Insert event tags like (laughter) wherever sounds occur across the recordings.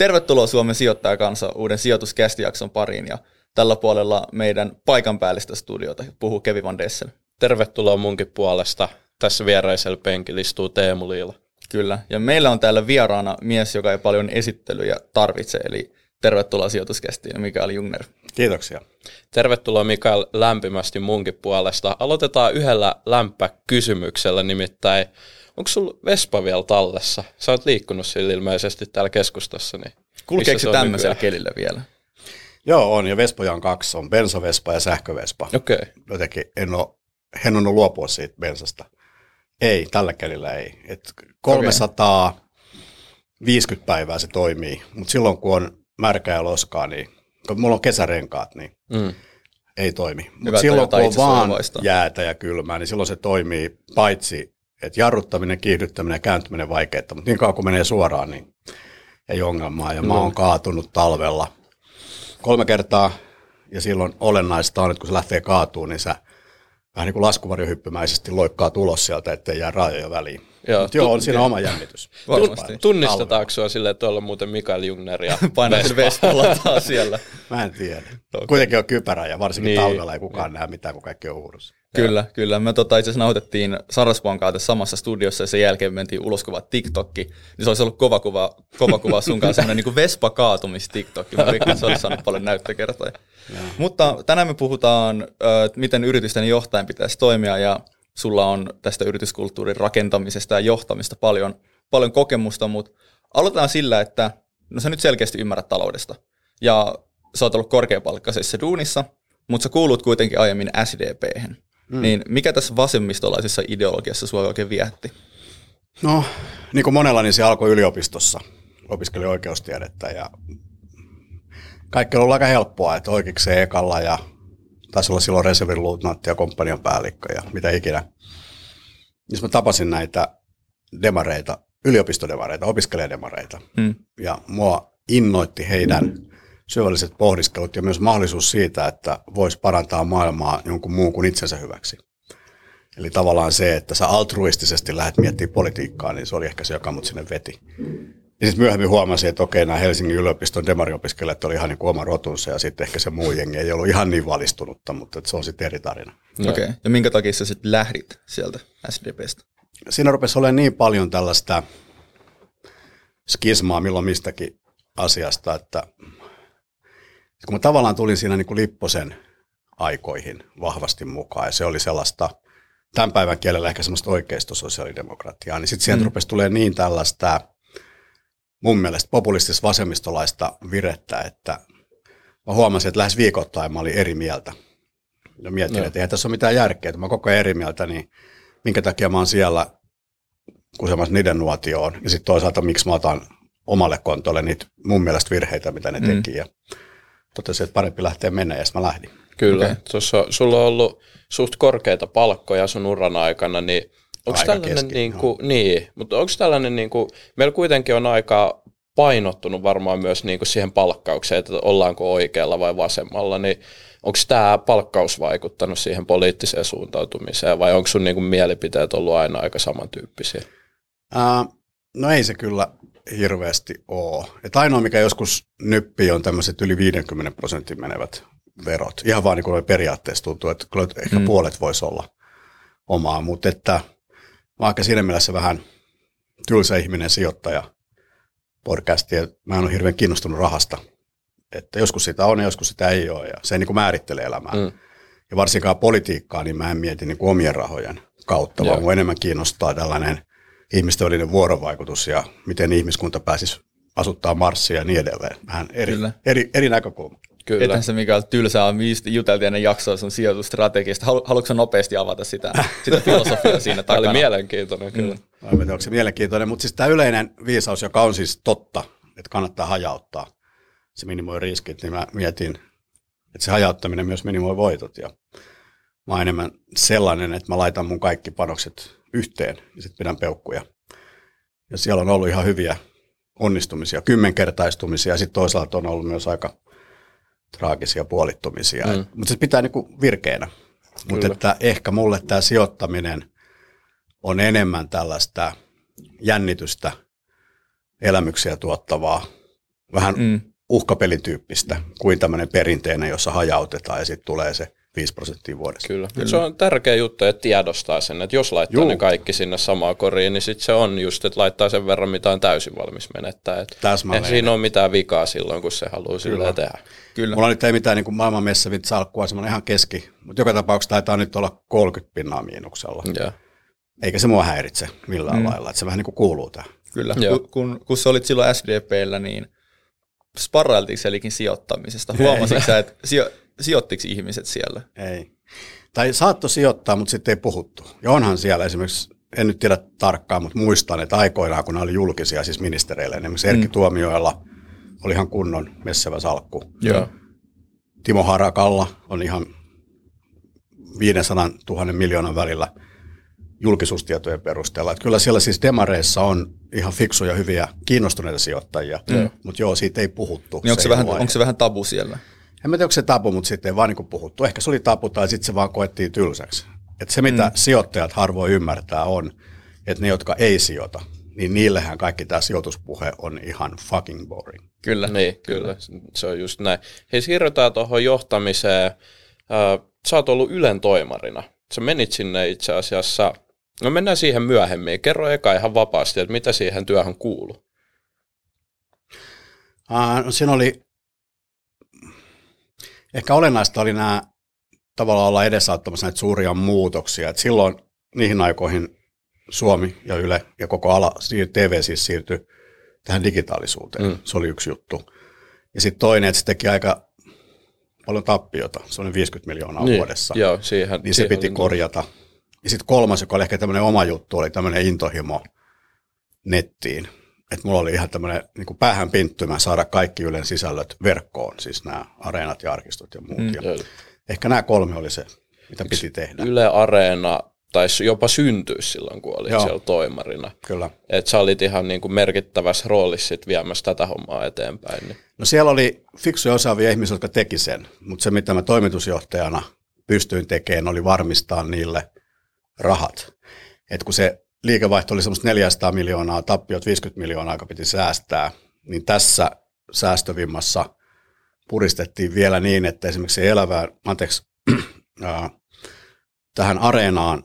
Tervetuloa Suomen sijoittajakansa uuden sijoituskästijakson pariin ja tällä puolella meidän paikan päällistä studiota puhuu Kevin Van Dessel. Tervetuloa munkin puolesta. Tässä vieraisella penkillä istuu Teemu Liila. Kyllä, ja meillä on täällä vieraana mies, joka ei paljon esittelyjä tarvitse, eli tervetuloa sijoituskästiin Mikael Jungner. Kiitoksia. Tervetuloa Mikael lämpimästi munkin puolesta. Aloitetaan yhdellä lämpäkysymyksellä, nimittäin onko sulla Vespa vielä tallessa? Sä oot liikkunut sillä ilmeisesti täällä keskustassa. Niin Kulkeeko tämmöisellä kelillä vielä? Joo, on, ja Vespoja on kaksi. On bensovespa ja sähkövespa. Okei. Okay. Jotenkin en ole, en ole luopua siitä bensasta. Ei, tällä kelillä ei. Et 350 okay. päivää se toimii, mutta silloin kun on märkää ja loskaa, niin kun mulla on kesärenkaat, niin mm. ei toimi. Mutta silloin kun on vaan jäätä ja kylmää, niin silloin se toimii paitsi, että jarruttaminen, kiihdyttäminen ja kääntyminen vaikeaa, mutta niin kauan kun menee suoraan, niin ei ongelmaa. Ja no. mä oon kaatunut talvella kolme kertaa, ja silloin olennaista on, että kun se lähtee kaatuun, niin sä vähän niin kuin laskuvarjohyppymäisesti loikkaa tulos sieltä, ettei jää rajoja väliin. Joo, Mut joo on siinä oma jännitys. Varmasti. Tunnistetaanko sinua silleen, että on muuten Mikael Jungner ja (laughs) Painat Vespalla taas siellä? (laughs) Mä en tiedä. Okay. Kuitenkin on kypärä ja varsinkin niin. talvella ei kukaan näe mitään, kun kaikki on uudussa. Kyllä, kyllä. Me tota, itse asiassa nautettiin Sarasvuon kanssa samassa studiossa ja sen jälkeen mentiin ulos kuva TikTokki. Niin se olisi ollut kova kuva, kova kuva sun kanssa, semmoinen niin Vespa kaatumis TikTokki. Mä rikkaan, se olisi saanut paljon näyttökertoja. Mutta tänään me puhutaan, miten yritysten johtajan pitäisi toimia ja sulla on tästä yrityskulttuurin rakentamisesta ja johtamista paljon, paljon kokemusta, mutta aloitetaan sillä, että no sä nyt selkeästi ymmärrät taloudesta ja sä oot ollut korkeapalkkaisessa duunissa, mutta sä kuulut kuitenkin aiemmin sdp mm. Niin mikä tässä vasemmistolaisessa ideologiassa sua oikein viehätti? No, niin kuin monella, niin se alkoi yliopistossa. Opiskeli oikeustiedettä ja kaikki on ollut aika helppoa, että oikeikseen ekalla ja taisi olla silloin reservin luutnantti ja komppanian päällikkö ja mitä ikinä. Jos mä tapasin näitä demareita, yliopistodemareita, opiskelijademareita, hmm. ja mua innoitti heidän syvälliset pohdiskelut ja myös mahdollisuus siitä, että voisi parantaa maailmaa jonkun muun kuin itsensä hyväksi. Eli tavallaan se, että sä altruistisesti lähdet miettimään politiikkaa, niin se oli ehkä se, joka mut sinne veti. Ja sitten myöhemmin huomasin, että okei, nämä Helsingin yliopiston demariopiskelijat oli ihan niin kuin oma rotunsa ja sitten ehkä se muu jengi ei ollut ihan niin valistunutta, mutta se on sitten eri tarina. Okei, okay. ja minkä takia sä sitten lähdit sieltä SDPstä? Siinä rupesi olemaan niin paljon tällaista skismaa milloin mistäkin asiasta, että kun mä tavallaan tulin siinä niin kuin Lipposen aikoihin vahvasti mukaan ja se oli sellaista tämän päivän kielellä ehkä semmoista oikeistososiaalidemokratiaa, niin sitten sieltä mm. rupesi tulee niin tällaista mun mielestä populistista vasemmistolaista virettä, että mä huomasin, että lähes viikoittain mä olin eri mieltä. Ja mietin, no. että ei tässä ole mitään järkeä, että mä koko ajan eri mieltä, niin minkä takia mä oon siellä kusemassa niiden nuotioon. Ja sitten toisaalta, miksi mä otan omalle kontolle niitä mun mielestä virheitä, mitä ne mm. teki. Ja totesin, että parempi lähteä mennä ja mä lähdin. Kyllä. Okay. Tuossa sulla on ollut suht korkeita palkkoja sun uran aikana, niin Onko tällainen, kesken, niin, kuin, no. niin, mutta onko tällainen, niin kuin, meillä kuitenkin on aika painottunut varmaan myös niin kuin siihen palkkaukseen, että ollaanko oikealla vai vasemmalla, niin onko tämä palkkaus vaikuttanut siihen poliittiseen suuntautumiseen vai onko sun niin kuin mielipiteet ollut aina aika samantyyppisiä? Ää, no ei se kyllä hirveästi ole. Et ainoa, mikä joskus nyppii, on tämmöiset yli 50 prosentin menevät verot. Ihan vaan niin kuin periaatteessa tuntuu, että kyllä ehkä mm. puolet voisi olla omaa, mutta että – mä aika siinä mielessä vähän tylsä ihminen sijoittaja podcasti, ja mä en ole hirveän kiinnostunut rahasta. Että joskus sitä on ja joskus sitä ei ole, ja se ei niin kuin määrittele elämää. Mm. Ja varsinkaan politiikkaa, niin mä en mieti niin kuin omien rahojen kautta, vaan mua enemmän kiinnostaa tällainen ihmisten välinen vuorovaikutus ja miten ihmiskunta pääsisi asuttaa Marsia ja niin edelleen. Vähän eri, eri, eri näkökulma. Kyllä. Ethän se mikä on tylsää on, juteltiin ennen jaksoa sun sijoitustrategiasta. Haluatko nopeasti avata sitä, (laughs) sitä filosofiaa siinä takana? Tämä oli mielenkiintoinen kyllä. Mm. Mä onko se mielenkiintoinen, mutta siis tämä yleinen viisaus, joka on siis totta, että kannattaa hajauttaa, se minimoi riskit, niin mä mietin, että se hajauttaminen myös minimoi voitot. Ja mä oon enemmän sellainen, että mä laitan mun kaikki panokset yhteen ja sitten pidän peukkuja. Ja siellä on ollut ihan hyviä onnistumisia, kymmenkertaistumisia ja sitten toisaalta on ollut myös aika traagisia puolittumisia. Mm. Mutta se pitää niinku virkeänä. Mutta että ehkä mulle tämä sijoittaminen on enemmän tällaista jännitystä, elämyksiä tuottavaa Vähän mm. uhkapelityyppistä kuin tämmöinen perinteinen, jossa hajautetaan ja sitten tulee se 5 prosenttia vuodessa. Kyllä. Kyllä. Se on tärkeä juttu, että tiedostaa sen, että jos laittaa Juu. ne kaikki sinne samaan koriin, niin sitten se on just, että laittaa sen verran, mitä on täysin valmis menettää. Ei siinä ole mitään vikaa silloin, kun se haluaa sillä tehdä. Kyllä. Mulla nyt ei mitään niin maailman messavit salkkua, semmoinen ihan keski, mutta joka tapauksessa taitaa nyt olla 30 pinnaa miinuksella. Ja. Eikä se mua häiritse millään mm. lailla, että se vähän niin kuin kuuluu tähän. Kyllä, kun, kun, kun sä olit silloin SDPllä, niin sparrailtiinko elikin sijoittamisesta? Huomasitko sä, että sijo, sijoittiko ihmiset siellä? Ei. Tai saatto sijoittaa, mutta sitten ei puhuttu. Ja onhan siellä esimerkiksi, en nyt tiedä tarkkaan, mutta muistan, että aikoinaan, kun ne oli julkisia siis ministereille, niin esimerkiksi Erkki mm. Tuomioilla oli ihan kunnon messevä salkku. Joo. Timo Harakalla on ihan 500 000 miljoonan välillä julkisuustietojen perusteella. Että kyllä siellä siis demareissa on ihan fiksuja, hyviä, kiinnostuneita sijoittajia, mm. mutta joo, siitä ei puhuttu. Niin onko, se, se vähän, onko se vähän tabu siellä? En mä tiedä, onko se tabu, mutta sitten ei vaan niin puhuttu. Ehkä se oli tabu tai sitten se vaan koettiin tylsäksi. Että se, mitä mm. sijoittajat harvoin ymmärtää on, että ne, jotka ei sijoita, niin niillehän kaikki tämä sijoituspuhe on ihan fucking boring. Kyllä. Niin, kyllä. Se on just näin. Hei, siirrytään tuohon johtamiseen. Sä oot ollut Ylen toimarina. Sä menit sinne itse asiassa, no mennään siihen myöhemmin. Kerro eka ihan vapaasti, että mitä siihen työhön kuuluu. Uh, no siinä oli Ehkä olennaista oli nämä tavallaan olla edesauttamassa näitä suuria muutoksia. Et silloin niihin aikoihin Suomi ja Yle ja koko ala, TV siis siirtyi tähän digitaalisuuteen. Mm. Se oli yksi juttu. Ja sitten toinen, että se teki aika paljon tappiota. Se oli 50 miljoonaa niin, vuodessa. Joo, siihen, niin se siihen piti korjata. Ja sitten kolmas, joka oli ehkä tämmöinen oma juttu, oli tämmöinen intohimo nettiin että mulla oli ihan tämmöinen niin päähän pinttymä saada kaikki Ylen sisällöt verkkoon, siis nämä areenat ja arkistot ja muut. Mm. Ja ehkä nämä kolme oli se, mitä Yksi piti tehdä. Yle Areena taisi jopa syntyä silloin, kun olit Joo. siellä toimarina. Kyllä. Että sä olit ihan niin kuin merkittävässä roolissa sit viemässä tätä hommaa eteenpäin. Niin. No siellä oli fiksuja osaavia ihmisiä, jotka teki sen, mutta se mitä mä toimitusjohtajana pystyin tekemään oli varmistaa niille rahat. Et kun se liikevaihto oli semmoista 400 miljoonaa, tappiot 50 miljoonaa, joka piti säästää, niin tässä säästövimmassa puristettiin vielä niin, että esimerkiksi elävään, anteeksi, (clears throat) tähän areenaan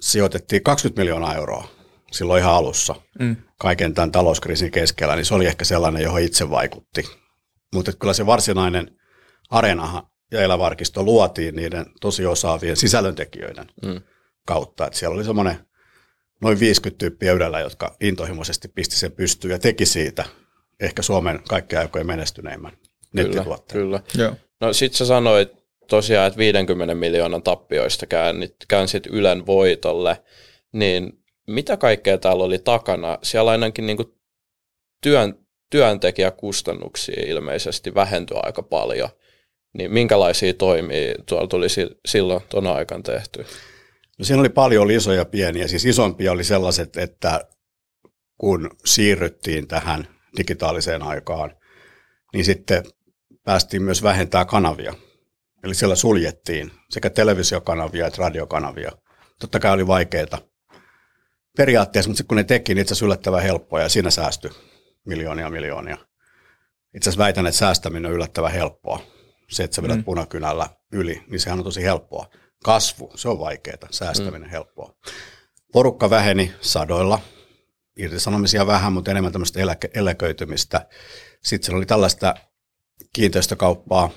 sijoitettiin 20 miljoonaa euroa silloin ihan alussa, mm. kaiken tämän talouskriisin keskellä, niin se oli ehkä sellainen, johon itse vaikutti. Mutta kyllä se varsinainen areenahan ja elävarkisto luotiin niiden tosi osaavien sisällöntekijöiden mm. kautta. että siellä oli semmoinen noin 50 tyyppiä ydellä, jotka intohimoisesti pisti sen pystyyn ja teki siitä ehkä Suomen kaikkien aikojen menestyneimmän nettituotteen. Kyllä, kyllä. No sit sä sanoit tosiaan, että 50 miljoonan tappioista käännit, käänsit Ylen voitolle, niin mitä kaikkea täällä oli takana? Siellä ainakin niin kuin työn, työntekijäkustannuksia ilmeisesti vähentyi aika paljon. Niin minkälaisia toimia tuolla tuli silloin tuon aikan tehty? No siinä oli paljon isoja ja pieniä. Siis isompia oli sellaiset, että kun siirryttiin tähän digitaaliseen aikaan, niin sitten päästiin myös vähentää kanavia. Eli siellä suljettiin sekä televisiokanavia että radiokanavia. Totta kai oli vaikeaa periaatteessa, mutta kun ne teki, niin itse asiassa yllättävän helppoa ja siinä säästyi miljoonia miljoonia. Itse asiassa väitän, että säästäminen on yllättävän helppoa. Se, että sä vedät mm. punakynällä yli, niin sehän on tosi helppoa kasvu, se on vaikeaa, säästäminen mm. helppoa. Porukka väheni sadoilla, irtisanomisia vähän, mutta enemmän tämmöistä eläke- eläköitymistä. Sitten siellä oli tällaista kiinteistökauppaa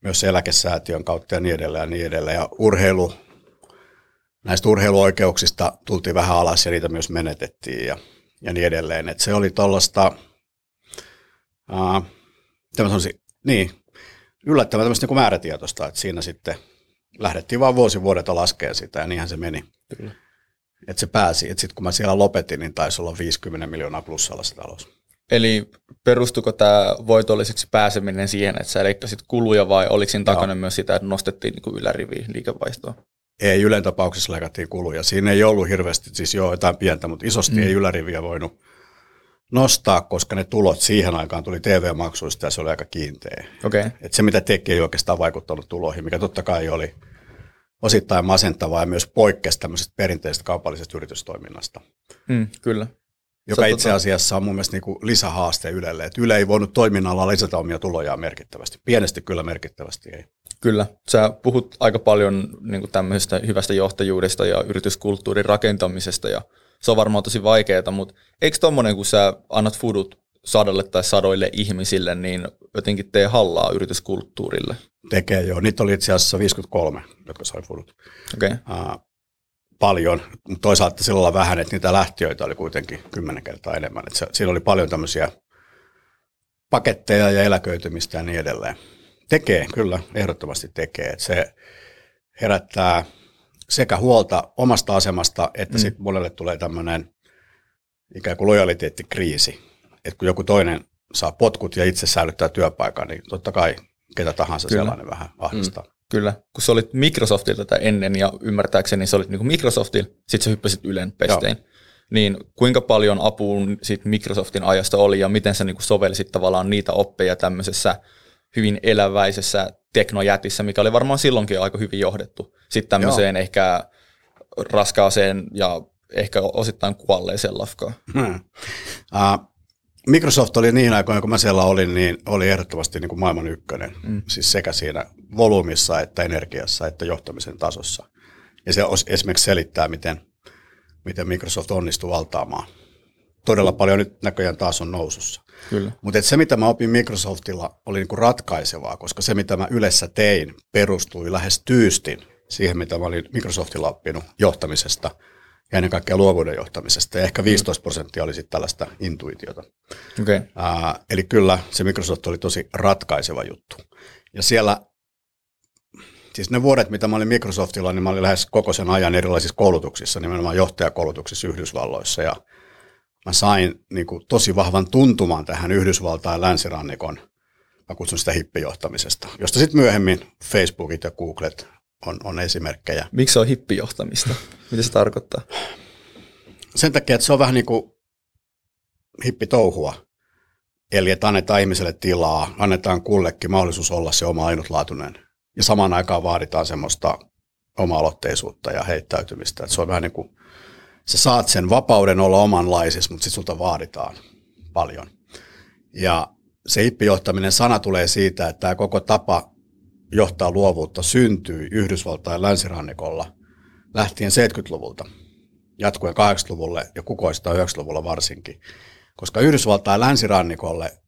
myös eläkesäätiön kautta ja niin edelleen ja niin edelleen. Ja urheilu, näistä urheiluoikeuksista tultiin vähän alas ja niitä myös menetettiin ja, ja niin edelleen. Et se oli tuollaista, uh, niin, yllättävän tämmöistä niin määrätietoista, että siinä sitten – lähdettiin vaan vuosi vuodelta laskea sitä ja niinhän se meni. Kyllä. Että se pääsi. Että sitten kun mä siellä lopetin, niin taisi olla 50 miljoonaa plussalla se talous. Eli perustuko tämä voitolliseksi pääseminen siihen, että sä leikkasit kuluja vai oliko siinä takana Joo. myös sitä, että nostettiin niin yläriviä liikevaihtoa? Ei, Ylen tapauksessa leikattiin kuluja. Siinä ei ollut hirveästi, siis joo jotain pientä, mutta isosti mm. ei yläriviä voinut nostaa, koska ne tulot siihen aikaan tuli TV-maksuista ja se oli aika kiinteä. Okay. Et se, mitä teki, ei oikeastaan vaikuttanut tuloihin, mikä totta kai oli osittain masentavaa ja myös poikkesi tämmöisestä perinteisestä kaupallisesta yritystoiminnasta. Mm, kyllä. joka itse asiassa on mun mielestä niin lisähaaste Ylelle. Että Yle ei voinut toiminnalla lisätä omia tulojaan merkittävästi. Pienesti kyllä merkittävästi ei. Kyllä. Sä puhut aika paljon niin tämmöisestä hyvästä johtajuudesta ja yrityskulttuurin rakentamisesta ja se on varmaan tosi vaikeaa, mutta eikö tommonen, kun sä annat fudut sadalle tai sadoille ihmisille, niin jotenkin tee hallaa yrityskulttuurille? Tekee joo. Niitä oli itse asiassa 53, jotka sai fudut. Okay. Uh, paljon, mutta toisaalta lailla vähän, että niitä lähtiöitä oli kuitenkin kymmenen kertaa enemmän. Että siinä oli paljon tämmöisiä paketteja ja eläköitymistä ja niin edelleen. Tekee, kyllä, ehdottomasti tekee. Että se herättää sekä huolta omasta asemasta, että mm. sitten monelle tulee tämmöinen ikään kuin lojaliteettikriisi. Että kun joku toinen saa potkut ja itse säilyttää työpaikan, niin totta kai ketä tahansa Kyllä. sellainen vähän ahdistaa. Mm. Kyllä, kun sä olit Microsoftilta tätä ennen ja ymmärtääkseni sä olit niin Microsoftil, sit sä hyppäsit Ylen pestein. Joo. Niin kuinka paljon apuun siitä Microsoftin ajasta oli ja miten sä niin sovellisit tavallaan niitä oppeja tämmöisessä hyvin eläväisessä teknojätissä, mikä oli varmaan silloinkin aika hyvin johdettu. Sitten tämmöiseen Joo. ehkä raskaaseen ja ehkä osittain kuolleeseen lafkaan. Hmm. Uh, Microsoft oli niin aikoina, kun mä siellä olin, niin oli ehdottomasti niin kuin maailman ykkönen. Mm. Siis sekä siinä volyymissa, että energiassa, että johtamisen tasossa. Ja se esimerkiksi selittää, miten, miten Microsoft onnistui valtaamaan. Todella paljon nyt näköjään taas on nousussa. Mutta se, mitä mä opin Microsoftilla, oli niinku ratkaisevaa, koska se, mitä mä yleensä tein, perustui lähes tyystin siihen, mitä mä olin Microsoftilla oppinut johtamisesta – ja ennen kaikkea luovuuden johtamisesta. Ja ehkä 15 mm. prosenttia oli sitten tällaista intuitiota. Okay. Uh, eli kyllä se Microsoft oli tosi ratkaiseva juttu. Ja siellä, siis ne vuodet, mitä mä olin Microsoftilla, niin mä olin lähes koko sen ajan erilaisissa koulutuksissa, nimenomaan johtajakoulutuksissa Yhdysvalloissa. Ja mä sain niin kuin, tosi vahvan tuntumaan tähän Yhdysvaltain länsirannikon, mä kutsun sitä hippijohtamisesta, josta sitten myöhemmin Facebookit ja Googlet on, on esimerkkejä. Miksi se on hippijohtamista? Mitä se tarkoittaa? Sen takia, että se on vähän niin kuin hippitouhua. Eli että annetaan ihmiselle tilaa, annetaan kullekin mahdollisuus olla se oma ainutlaatuinen. Ja samaan aikaan vaaditaan semmoista oma-aloitteisuutta ja heittäytymistä. Että se on vähän niin kuin, sä saat sen vapauden olla omanlaisesi, mutta sitten sulta vaaditaan paljon. Ja se hippijohtaminen sana tulee siitä, että tämä koko tapa johtaa luovuutta syntyi Yhdysvaltain länsirannikolla lähtien 70-luvulta, jatkuen 80-luvulle ja kukoistaa 90-luvulla varsinkin. Koska Yhdysvaltain länsirannikolle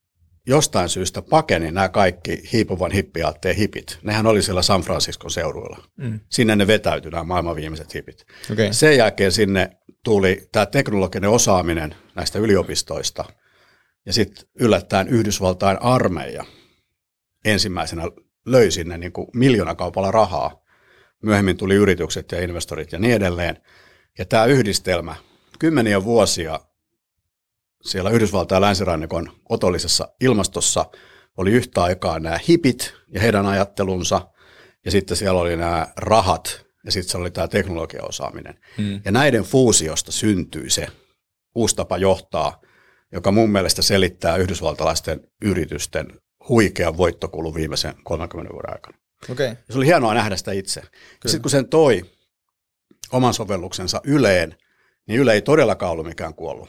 jostain syystä pakeni nämä kaikki hiipuvan hippiaatteen hipit. Nehän oli siellä San Francisco seuduilla. Mm. Sinne ne vetäytyi nämä maailman viimeiset hipit. Okay. Sen jälkeen sinne tuli tämä teknologinen osaaminen näistä yliopistoista ja sitten yllättäen Yhdysvaltain armeija ensimmäisenä löi sinne niin kuin miljoonakaupalla rahaa. Myöhemmin tuli yritykset ja investorit ja niin edelleen. Ja tämä yhdistelmä, kymmeniä vuosia siellä Yhdysvaltain länsirannikon otollisessa ilmastossa oli yhtä aikaa nämä hipit ja heidän ajattelunsa, ja sitten siellä oli nämä rahat, ja sitten se oli tämä teknologiaosaaminen. Hmm. Ja näiden fuusiosta syntyi se uusi tapa johtaa, joka mun mielestä selittää yhdysvaltalaisten yritysten huikea voittokulu viimeisen 30 vuoden aikana. Okay. Ja se oli hienoa nähdä sitä itse. Sitten kun sen toi oman sovelluksensa Yleen, niin Yle ei todellakaan ollut mikään kuollut.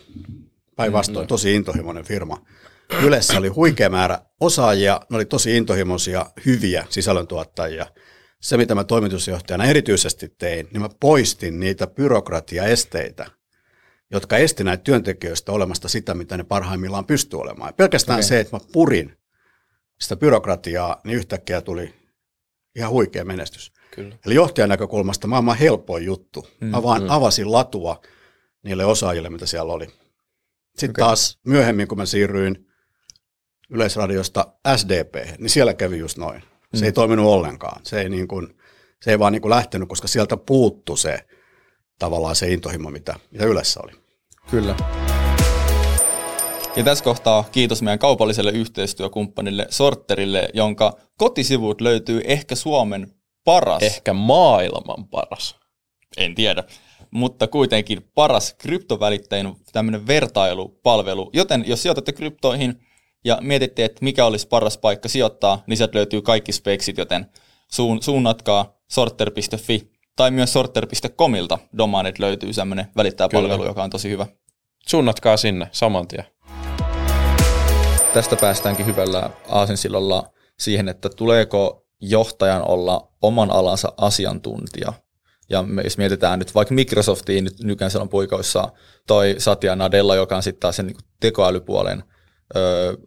Päinvastoin mm-hmm. tosi intohimoinen firma. Ylessä oli huikea määrä osaajia, ne oli tosi intohimoisia, hyviä sisällöntuottajia. Se, mitä mä toimitusjohtajana erityisesti tein, niin mä poistin niitä byrokratiaesteitä, jotka esti näitä työntekijöistä olemasta sitä, mitä ne parhaimmillaan pystyy olemaan. Pelkästään okay. se, että mä purin sitä byrokratiaa, niin yhtäkkiä tuli ihan huikea menestys. Kyllä. Eli johtajan näkökulmasta maailman helpoin juttu. Mm, mä vaan mm. avasin latua niille osaajille, mitä siellä oli. Sitten okay. taas myöhemmin, kun mä siirryin Yleisradiosta SDP, niin siellä kävi just noin. Se mm. ei toiminut ollenkaan. Se ei, niin kuin, se ei vaan niin kuin lähtenyt, koska sieltä puuttu se tavallaan se intohimo, mitä, mitä Ylessä oli. Kyllä. Ja tässä kohtaa kiitos meidän kaupalliselle yhteistyökumppanille Sorterille, jonka kotisivut löytyy ehkä Suomen paras. Ehkä maailman paras. En tiedä. Mutta kuitenkin paras kryptovälittäjän tämmöinen vertailupalvelu. Joten jos sijoitatte kryptoihin ja mietitte, että mikä olisi paras paikka sijoittaa, niin sieltä löytyy kaikki speksit, joten suun, suunnatkaa sorter.fi tai myös sorter.comilta. Domanet löytyy semmoinen välittäjäpalvelu, Kyllä. joka on tosi hyvä. suunnatkaa sinne saman tien. Tästä päästäänkin hyvällä aasinsillolla siihen, että tuleeko johtajan olla oman alansa asiantuntija. Ja jos mietitään nyt vaikka Microsoftiin, nyt nykyään siellä on puikoissa toi Satya Nadella, joka on sitten taas sen niin tekoälypuolen ö,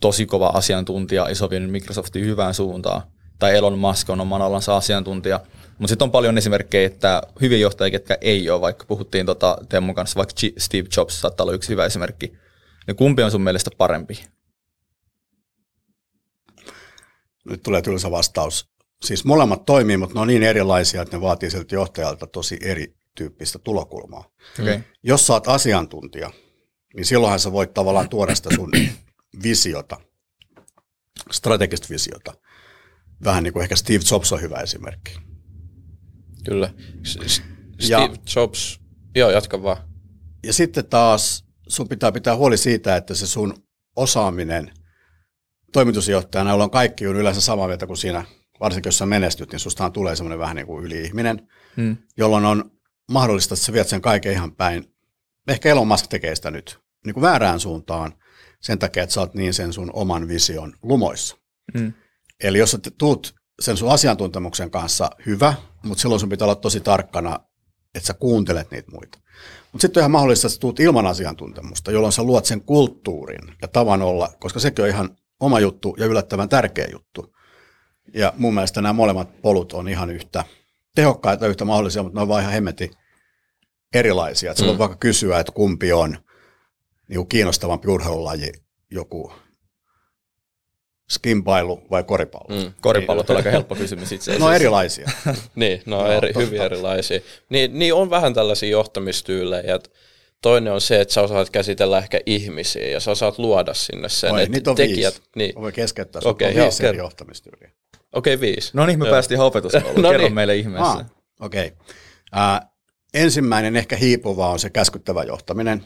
tosi kova asiantuntija ja sopii Microsoftin hyvään suuntaan. Tai Elon Musk on oman alansa asiantuntija. Mutta sitten on paljon esimerkkejä, että hyviä johtajia, ketkä ei ole, vaikka puhuttiin tota Teemun kanssa, vaikka Steve Jobs saattaa olla yksi hyvä esimerkki. Niin kumpi on sun mielestä parempi? Nyt tulee tylsä vastaus. Siis molemmat toimii, mutta ne on niin erilaisia, että ne vaatii siltä johtajalta tosi erityyppistä tulokulmaa. Okay. Jos sä oot asiantuntija, niin silloinhan sä voit tavallaan tuoda sitä sun (clears throat) visiota, strategista visiota. Vähän niin kuin ehkä Steve Jobs on hyvä esimerkki. Kyllä. Steve ja, Jobs, joo jatka vaan. Ja sitten taas sun pitää pitää huoli siitä, että se sun osaaminen toimitusjohtajana, jolla on kaikki on yleensä samaa mieltä kuin siinä, varsinkin jos sä menestyt, niin sustahan tulee semmoinen vähän niin kuin yli-ihminen, hmm. jolloin on mahdollista, että sä viet sen kaiken ihan päin. Ehkä Elon Musk tekee sitä nyt niin kuin väärään suuntaan sen takia, että sä oot niin sen sun oman vision lumoissa. Hmm. Eli jos sä tuut sen sun asiantuntemuksen kanssa hyvä, mutta silloin sun pitää olla tosi tarkkana, että sä kuuntelet niitä muita. Mutta sitten on ihan mahdollista, että sä tuut ilman asiantuntemusta, jolloin sä luot sen kulttuurin ja tavan olla, koska sekin on ihan oma juttu ja yllättävän tärkeä juttu. Ja mun mielestä nämä molemmat polut on ihan yhtä tehokkaita, yhtä mahdollisia, mutta ne on vaan ihan hemmetin erilaisia. Että mm. vaikka kysyä, että kumpi on niin kiinnostavampi urheilulaji, joku skimpailu vai koripallo? Mm. Koripallo on aika helppo kysymys itse (laughs) asiassa. No erilaisia. (laughs) niin, no, no eri, hyvin erilaisia. Niin, niin on vähän tällaisia johtamistyylejä, että toinen on se, että sä osaat käsitellä ehkä ihmisiä ja sä osaat luoda sinne sen. Oi, niitä on tekijät, viisi. Niin. Voi keskeyttää, okay, on viisi eri johtamistyyliä. Okei, okay, viisi. No niin, me joo. päästiin opetuskouluun. (laughs) no Kerro niin. meille ihmeessä. Ah, Okei. Okay. Uh, ensimmäinen ehkä hiipuva on se käskyttävä johtaminen,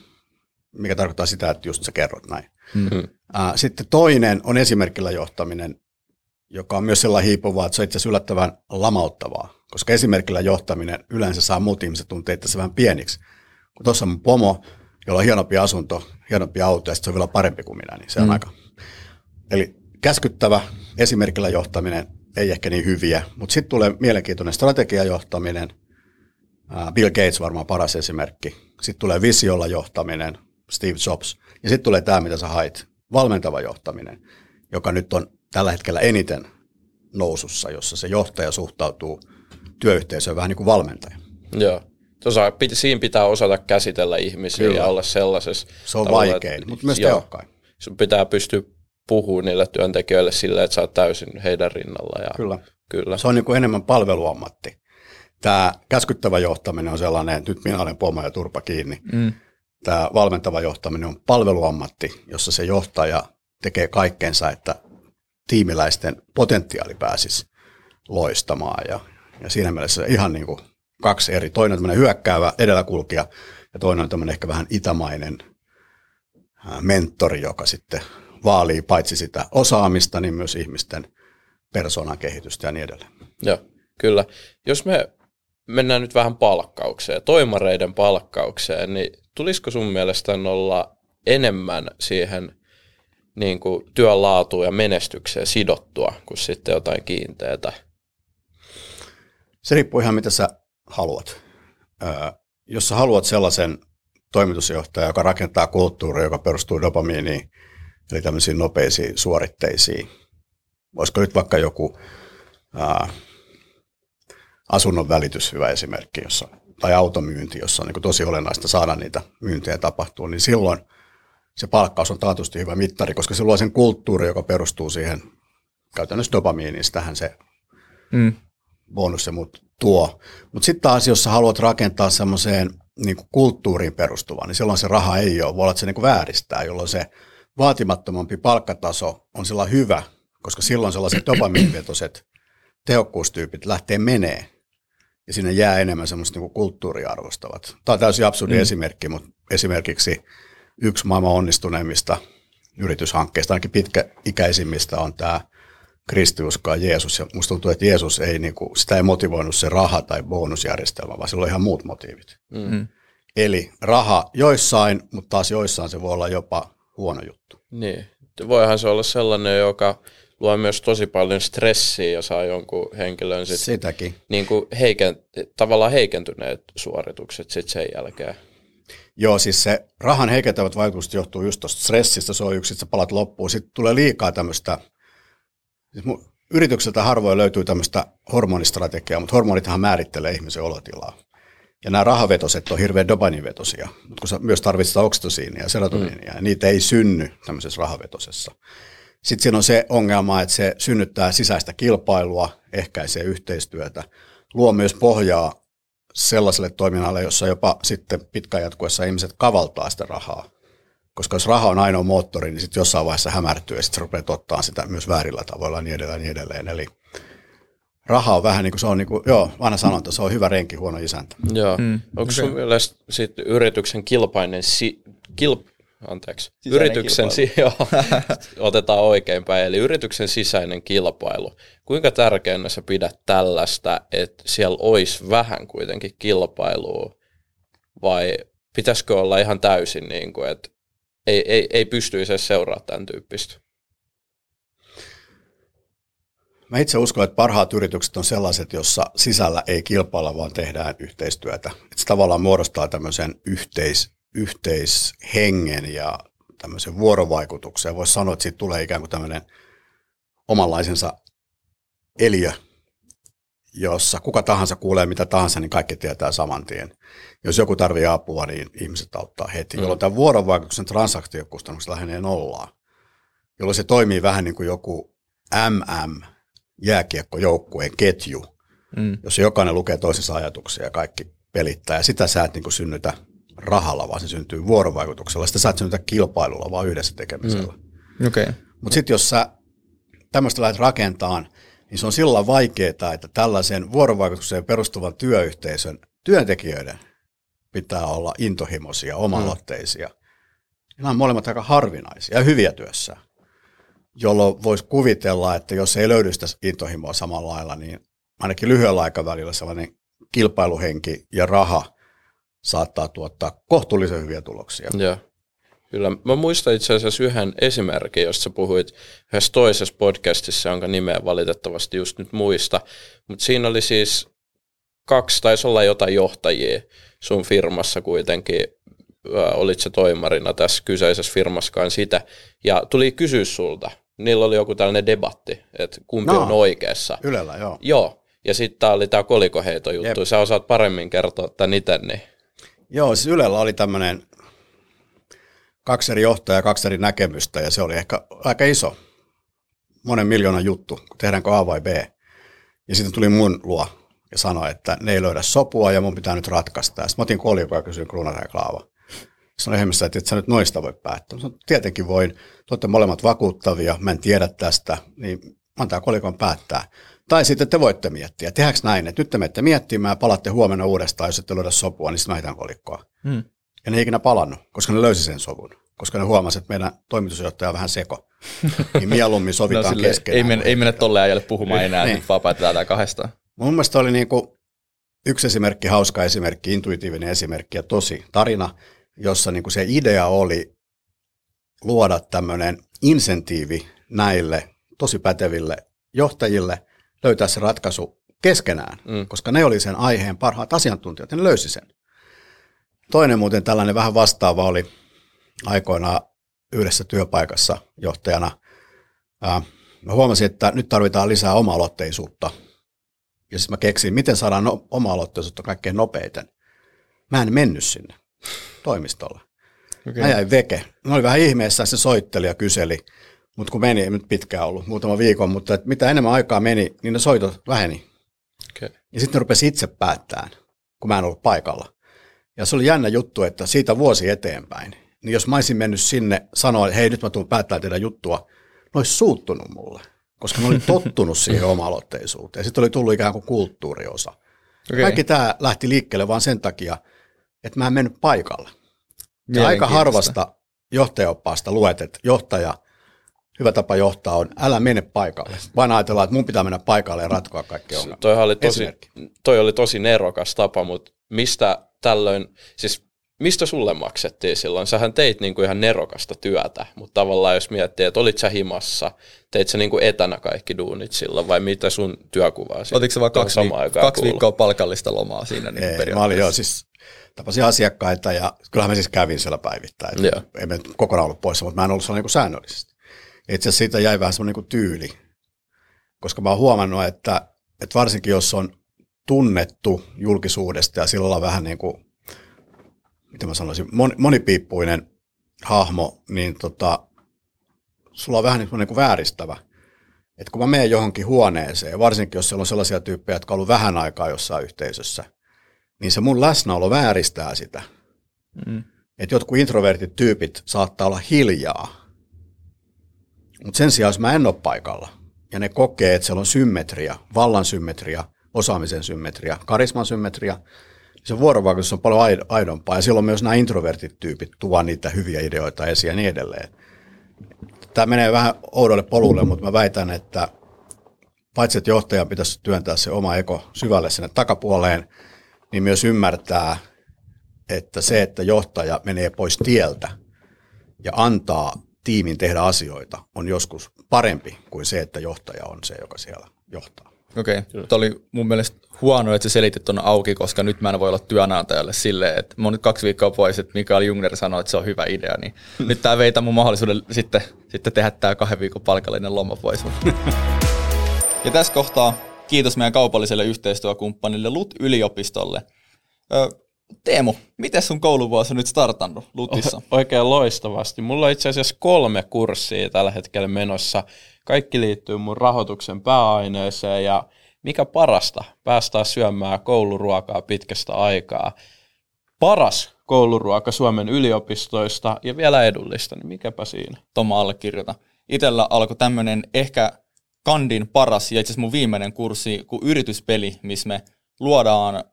mikä tarkoittaa sitä, että just sä kerrot näin. Mm-hmm. Uh, sitten toinen on esimerkillä johtaminen, joka on myös sellainen hiipuvaa, että se on itse asiassa yllättävän lamauttavaa, koska esimerkillä johtaminen yleensä saa muut ihmiset tuntee itse vähän pieniksi. Kun tuossa on mun pomo, jolla on hienompi asunto, hienompi auto ja se on vielä parempi kuin minä, niin se on mm. aika... Eli käskyttävä esimerkillä johtaminen ei ehkä niin hyviä, mutta sitten tulee mielenkiintoinen strategiajohtaminen, Bill Gates varmaan paras esimerkki. Sitten tulee visiolla johtaminen, Steve Jobs. Ja sitten tulee tämä, mitä sä hait, valmentava johtaminen, joka nyt on tällä hetkellä eniten nousussa, jossa se johtaja suhtautuu työyhteisöön vähän niin kuin valmentaja. Joo. Tuossa, siinä pitää osata käsitellä ihmisiä Kyllä. ja olla sellaisessa... Se on vaikein, mutta myös tehokkain. Sun pitää pystyä puhumaan niille työntekijöille sillä, että sä oot täysin heidän rinnalla. Ja kyllä. kyllä. Se on niin kuin enemmän palveluammatti. Tämä käskyttävä johtaminen on sellainen, että nyt minä olen pomo ja turpa kiinni. Mm. Tämä valmentava johtaminen on palveluammatti, jossa se johtaja tekee kaikkensa, että tiimiläisten potentiaali pääsisi loistamaan. Ja, ja siinä mielessä ihan niin kuin kaksi eri. Toinen on tämmöinen hyökkäävä edelläkulkija ja toinen on tämmöinen ehkä vähän itämainen mentori, joka sitten vaalii paitsi sitä osaamista, niin myös ihmisten persoonan kehitystä ja niin edelleen. Joo, kyllä. Jos me mennään nyt vähän palkkaukseen, toimareiden palkkaukseen, niin tulisiko sun mielestä olla enemmän siihen niin kuin työn laatuun ja menestykseen sidottua kuin sitten jotain kiinteätä? Se riippuu ihan mitä sä haluat. Öö, jos sä haluat sellaisen toimitusjohtajan, joka rakentaa kulttuuria, joka perustuu dopamiiniin, eli tämmöisiin nopeisiin suoritteisiin, olisiko nyt vaikka joku ää, asunnon välitys hyvä esimerkki, jossa, tai automyynti, jossa on niin tosi olennaista saada niitä myyntejä tapahtua, niin silloin se palkkaus on taatusti hyvä mittari, koska se luo sen kulttuuri, joka perustuu siihen käytännössä dopamiiniin, sitähän se mm. bonus ja muut tuo. Mutta sitten taas, jos sä haluat rakentaa semmoiseen niin kulttuuriin perustuvaan, niin silloin se raha ei ole. Voi olla, että se niin vääristää, jolloin se vaatimattomampi palkkataso on sillä hyvä, koska silloin sellaiset dopamiinivetoiset tehokkuustyypit lähtee menee ja sinne jää enemmän semmoista niin kulttuuriarvostavat. Tämä on täysin absurdi mm. esimerkki, mutta esimerkiksi yksi maailman onnistuneimmista yrityshankkeista, ainakin pitkäikäisimmistä, on tämä kristiuskoa Jeesus. Ja musta tuntuu, että Jeesus ei, niin kuin, sitä ei motivoinut se raha tai bonusjärjestelmä, vaan sillä on ihan muut motiivit. Mm. Eli raha joissain, mutta taas joissain se voi olla jopa huono juttu. Niin. Voihan se olla sellainen, joka luo myös tosi paljon stressiä ja saa jonkun henkilön sit, Sitäkin. Niin kuin heiken, tavallaan heikentyneet suoritukset sit sen jälkeen. Joo, siis se rahan heikentävät vaikutukset johtuu just tuosta stressistä, se on yksi, että sä palat loppuun. Sitten tulee liikaa tämmöistä, siis yritykseltä harvoin löytyy tämmöistä hormonistrategiaa, mutta hormonithan määrittelee ihmisen olotilaa. Ja nämä rahavetoset on hirveän dopaninvetosia, mutta kun sä myös tarvitset oksitosiinia ja serotoniinia, mm. ja niitä ei synny tämmöisessä rahavetosessa. Sitten siinä on se ongelma, että se synnyttää sisäistä kilpailua, ehkäisee yhteistyötä, luo myös pohjaa sellaiselle toiminnalle, jossa jopa sitten pitkään jatkuessa ihmiset kavaltaa sitä rahaa. Koska jos raha on ainoa moottori, niin sitten jossain vaiheessa hämärtyy ja sitten rupeat ottaa sitä myös väärillä tavoilla ja niin edelleen. Niin edelleen. Eli raha on vähän niin kuin se on, niin kuin, joo, vanha sanonta, se on hyvä renki, huono isäntä. Joo. Mm, Onko okay. sun mielestä sit yrityksen kilpainen, si, kilp, anteeksi, sisäinen yrityksen, si, joo, (laughs) otetaan oikeinpäin, eli yrityksen sisäinen kilpailu. Kuinka tärkeänä sä pidät tällaista, että siellä olisi vähän kuitenkin kilpailua, vai pitäisikö olla ihan täysin niin kuin, että ei, ei, ei pystyisi edes seuraa tämän tyyppistä? Mä itse uskon, että parhaat yritykset on sellaiset, jossa sisällä ei kilpailla, vaan tehdään yhteistyötä. Että se tavallaan muodostaa tämmöisen yhteis, yhteishengen ja tämmöisen vuorovaikutuksen. Voisi sanoa, että siitä tulee ikään kuin tämmöinen omanlaisensa eliö, jossa kuka tahansa kuulee mitä tahansa, niin kaikki tietää saman tien. Jos joku tarvitsee apua, niin ihmiset auttaa heti, mm. jolloin tämä vuorovaikutuksen transaktiokustannukset lähenee nollaan, jolloin se toimii vähän niin kuin joku MM, jääkiekkojoukkueen ketju, mm. jossa jokainen lukee toisensa ajatuksia ja kaikki pelittää. Ja sitä sä et niin kuin synnytä rahalla, vaan se syntyy vuorovaikutuksella. Sitä sä et synnytä kilpailulla, vaan yhdessä tekemisellä. Mm. Okay. Mutta sitten jos sä tämmöistä lähdet rakentamaan, niin se on sillä vaikeaa, että tällaisen vuorovaikutukseen perustuvan työyhteisön työntekijöiden pitää olla intohimoisia, omaloitteisia. Mm. Nämä on molemmat aika harvinaisia ja hyviä työssä, jolloin voisi kuvitella, että jos ei löydy sitä intohimoa samalla lailla, niin ainakin lyhyellä aikavälillä sellainen kilpailuhenki ja raha saattaa tuottaa kohtuullisen hyviä tuloksia. Joo. Kyllä. Mä muistan itse asiassa yhden esimerkin, josta sä puhuit yhdessä toisessa podcastissa, jonka nimeä valitettavasti just nyt muista. Mutta siinä oli siis kaksi, taisi olla jotain johtajia sun firmassa kuitenkin. Olit se toimarina tässä kyseisessä firmaskaan sitä. Ja tuli kysyä sulta. Niillä oli joku tällainen debatti, että kumpi no, on oikeassa. Ylellä, joo. Joo. Ja sitten tämä oli tämä kolikoheitojuttu. Jep. Sä osaat paremmin kertoa tämän itse, niin Joo, siis Ylellä oli tämmöinen kaksi eri johtajaa, kaksi eri näkemystä ja se oli ehkä aika iso, monen miljoonan juttu, tehdäänkö A vai B. Ja sitten tuli mun luo ja sanoi, että ne ei löydä sopua ja mun pitää nyt ratkaista. Sitten mä otin kolikon ja kysyin Klaava. Sanoin ihmisessä, että et sä nyt noista voi päättää. Sanoin, tietenkin voin, te olette molemmat vakuuttavia, mä en tiedä tästä, niin antaa kolikon päättää. Tai sitten te voitte miettiä, tehdäänkö näin, että nyt te menette miettimään, palatte huomenna uudestaan, jos ette löydä sopua, niin sitten mä kolikkoa. Hmm. Ja ne ei ikinä palannut, koska ne löysi sen sovun. Koska ne huomasivat, että meidän toimitusjohtaja on vähän seko. (laughs) niin mieluummin sovitaan no, sille, keskenään. Ei, mene, ei mennä tolle ajalle puhumaan enää, niin. vaan päätetään tämä kahdestaan. Mun mielestä oli niin kuin yksi esimerkki, hauska esimerkki, intuitiivinen esimerkki ja tosi tarina, jossa niin kuin se idea oli luoda tämmöinen insentiivi näille tosi päteville johtajille – löytää se ratkaisu keskenään, mm. koska ne oli sen aiheen parhaat asiantuntijat ja ne löysi sen. Toinen muuten tällainen vähän vastaava oli aikoinaan yhdessä työpaikassa johtajana. Mä huomasin, että nyt tarvitaan lisää oma-aloitteisuutta. Ja sitten mä keksin, miten saadaan no- oma-aloitteisuutta kaikkein nopeiten. Mä en mennyt sinne toimistolle. Okay. Mä jäin veke. Mä oli vähän ihmeessä, se soitteli ja kyseli, mutta kun meni, ei nyt pitkään ollut, muutama viikon, mutta että mitä enemmän aikaa meni, niin ne soitot väheni. Okay. Ja sitten ne rupesi itse päättämään, kun mä en ollut paikalla. Ja se oli jännä juttu, että siitä vuosi eteenpäin, niin jos mä olisin mennyt sinne sanoa, että hei nyt mä tuun päättää tehdä juttua, ne olisi suuttunut mulle, koska mä olin (laughs) tottunut siihen oma-aloitteisuuteen. Sitten oli tullut ikään kuin kulttuuriosa. Okay. Kaikki tämä lähti liikkeelle vain sen takia, että mä en mennyt paikalle. Ja aika harvasta johtajaoppaasta luet, että johtaja hyvä tapa johtaa on, älä mene paikalle, vaan ajatellaan, että mun pitää mennä paikalle ja ratkoa kaikki ongelmat. Toi oli tosi, toi oli tosi nerokas tapa, mutta mistä tällöin, siis mistä sulle maksettiin silloin? Sähän teit niinku ihan nerokasta työtä, mutta tavallaan jos miettii, että olit sä himassa, teit sä niinku etänä kaikki duunit silloin vai mitä sun työkuvaa Otitko sä vaan kaksi, viik- kaksi viikkoa palkallista lomaa siinä? Niin Ei, mä olin jo siis tapasin asiakkaita ja kyllähän mä siis kävin siellä päivittäin. Joo. Ei me kokonaan ollut poissa, mutta mä en ollut siellä niin säännöllisesti. Itse asiassa siitä jäi vähän semmoinen niin tyyli, koska mä oon huomannut, että, että varsinkin jos on tunnettu julkisuudesta ja sillä vähän niin kuin, miten mä sanoisin, monipiippuinen hahmo, niin tota, sulla on vähän niin kuin niinku vääristävä. että kun mä menen johonkin huoneeseen, varsinkin jos siellä on sellaisia tyyppejä, jotka on ollut vähän aikaa jossain yhteisössä, niin se mun läsnäolo vääristää sitä. Mm. Että jotkut introvertit tyypit saattaa olla hiljaa. Mutta sen sijaan, jos mä en ole paikalla, ja ne kokee, että siellä on symmetria, vallan symmetria, osaamisen symmetria, karisman symmetria, se vuorovaikutus on paljon aidompaa. Ja silloin myös nämä introvertit tyypit tuo niitä hyviä ideoita esiin ja niin edelleen. Tämä menee vähän oudolle polulle, mutta mä väitän, että paitsi että johtajan pitäisi työntää se oma eko syvälle sinne takapuoleen, niin myös ymmärtää, että se, että johtaja menee pois tieltä ja antaa tiimin tehdä asioita, on joskus parempi kuin se, että johtaja on se, joka siellä johtaa. Okei, okay. Tämä oli mun mielestä huono, että se selitit tuonne auki, koska nyt mä en voi olla työnantajalle silleen, että mä oon nyt kaksi viikkoa pois, että Mikael Jungner sanoi, että se on hyvä idea, niin hmm. nyt tämä veitä mun mahdollisuuden sitten, sitten tehdä tämä kahden viikon palkallinen loma pois. (laughs) ja tässä kohtaa kiitos meidän kaupalliselle yhteistyökumppanille LUT-yliopistolle. Ö, Teemu, miten sun kouluvuosi on nyt startannut Lutissa? O- oikein loistavasti. Mulla on itse asiassa kolme kurssia tällä hetkellä menossa. Kaikki liittyy mun rahoituksen pääaineeseen ja mikä parasta, päästään syömään kouluruokaa pitkästä aikaa. Paras kouluruoka Suomen yliopistoista ja vielä edullista, niin mikäpä siinä? Toma allekirjoita. Itellä alkoi tämmöinen ehkä kandin paras ja itse asiassa mun viimeinen kurssi kuin yrityspeli, missä me luodaan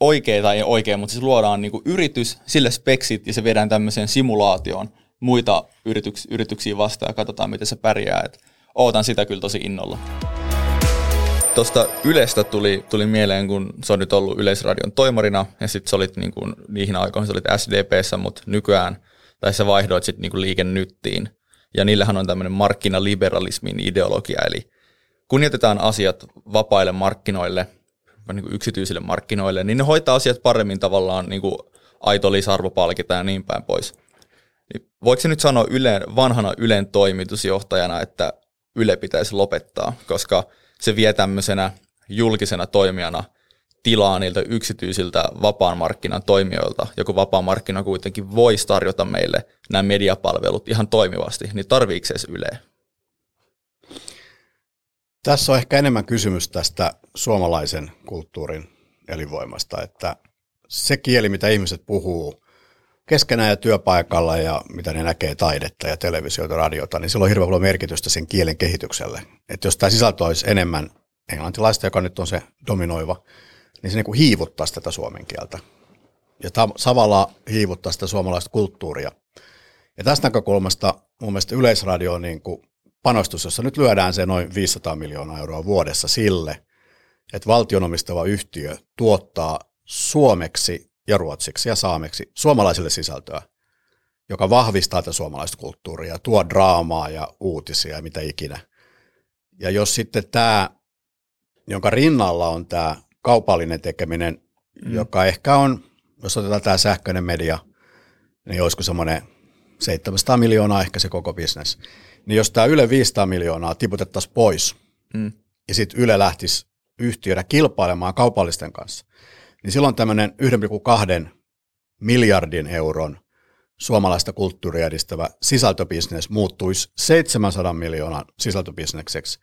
oikea tai ei oikein, mutta siis luodaan niin kuin yritys, sille speksit ja se viedään tämmöiseen simulaatioon muita yrityks, yrityksiä vastaan ja katsotaan, miten se pärjää. Et ootan sitä kyllä tosi innolla. Tuosta Ylestä tuli, tuli mieleen, kun se on nyt ollut Yleisradion toimarina ja sitten sä olit niin kuin, niihin aikoihin sä olit SDPssä, mutta nykyään, tai sä vaihdoit sitten niin Liike Nyttiin. Ja niillähän on tämmöinen markkinaliberalismin ideologia, eli kunnioitetaan asiat vapaille markkinoille – niin kuin yksityisille markkinoille, niin ne hoitaa asiat paremmin tavallaan niin kuin aito lisäarvo palkitaan ja niin päin pois. Niin voiko nyt sanoa Ylen, vanhana Ylen toimitusjohtajana, että Yle pitäisi lopettaa, koska se vie tämmöisenä julkisena toimijana tilaa niiltä yksityisiltä vapaan markkinan toimijoilta, joku vapaa markkina kuitenkin voisi tarjota meille nämä mediapalvelut ihan toimivasti, niin tarviiko se Yle? Tässä on ehkä enemmän kysymys tästä suomalaisen kulttuurin elinvoimasta, että se kieli, mitä ihmiset puhuu keskenään ja työpaikalla ja mitä ne näkee taidetta ja televisiota, radiota, niin sillä on hirveän paljon merkitystä sen kielen kehitykselle. Että jos tämä sisältö olisi enemmän englantilaista, joka nyt on se dominoiva, niin se niin kuin hiivuttaisi tätä suomen kieltä. Ja samalla hiivuttaa sitä suomalaista kulttuuria. Ja tästä näkökulmasta mun mielestä Yleisradio on niin kuin panostus, jossa nyt lyödään se noin 500 miljoonaa euroa vuodessa sille, että valtionomistava yhtiö tuottaa suomeksi ja ruotsiksi ja saameksi suomalaisille sisältöä, joka vahvistaa tätä suomalaista kulttuuria, tuo draamaa ja uutisia ja mitä ikinä. Ja jos sitten tämä, jonka rinnalla on tämä kaupallinen tekeminen, mm. joka ehkä on, jos otetaan tämä sähköinen media, niin olisiko semmoinen 700 miljoonaa ehkä se koko bisnes niin jos tämä Yle 500 miljoonaa tiputettaisiin pois, mm. ja sitten Yle lähtisi yhtiönä kilpailemaan kaupallisten kanssa, niin silloin tämmöinen 1,2 miljardin euron suomalaista kulttuuria edistävä sisältöbisnes muuttuisi 700 miljoonan sisältöbisnekseksi,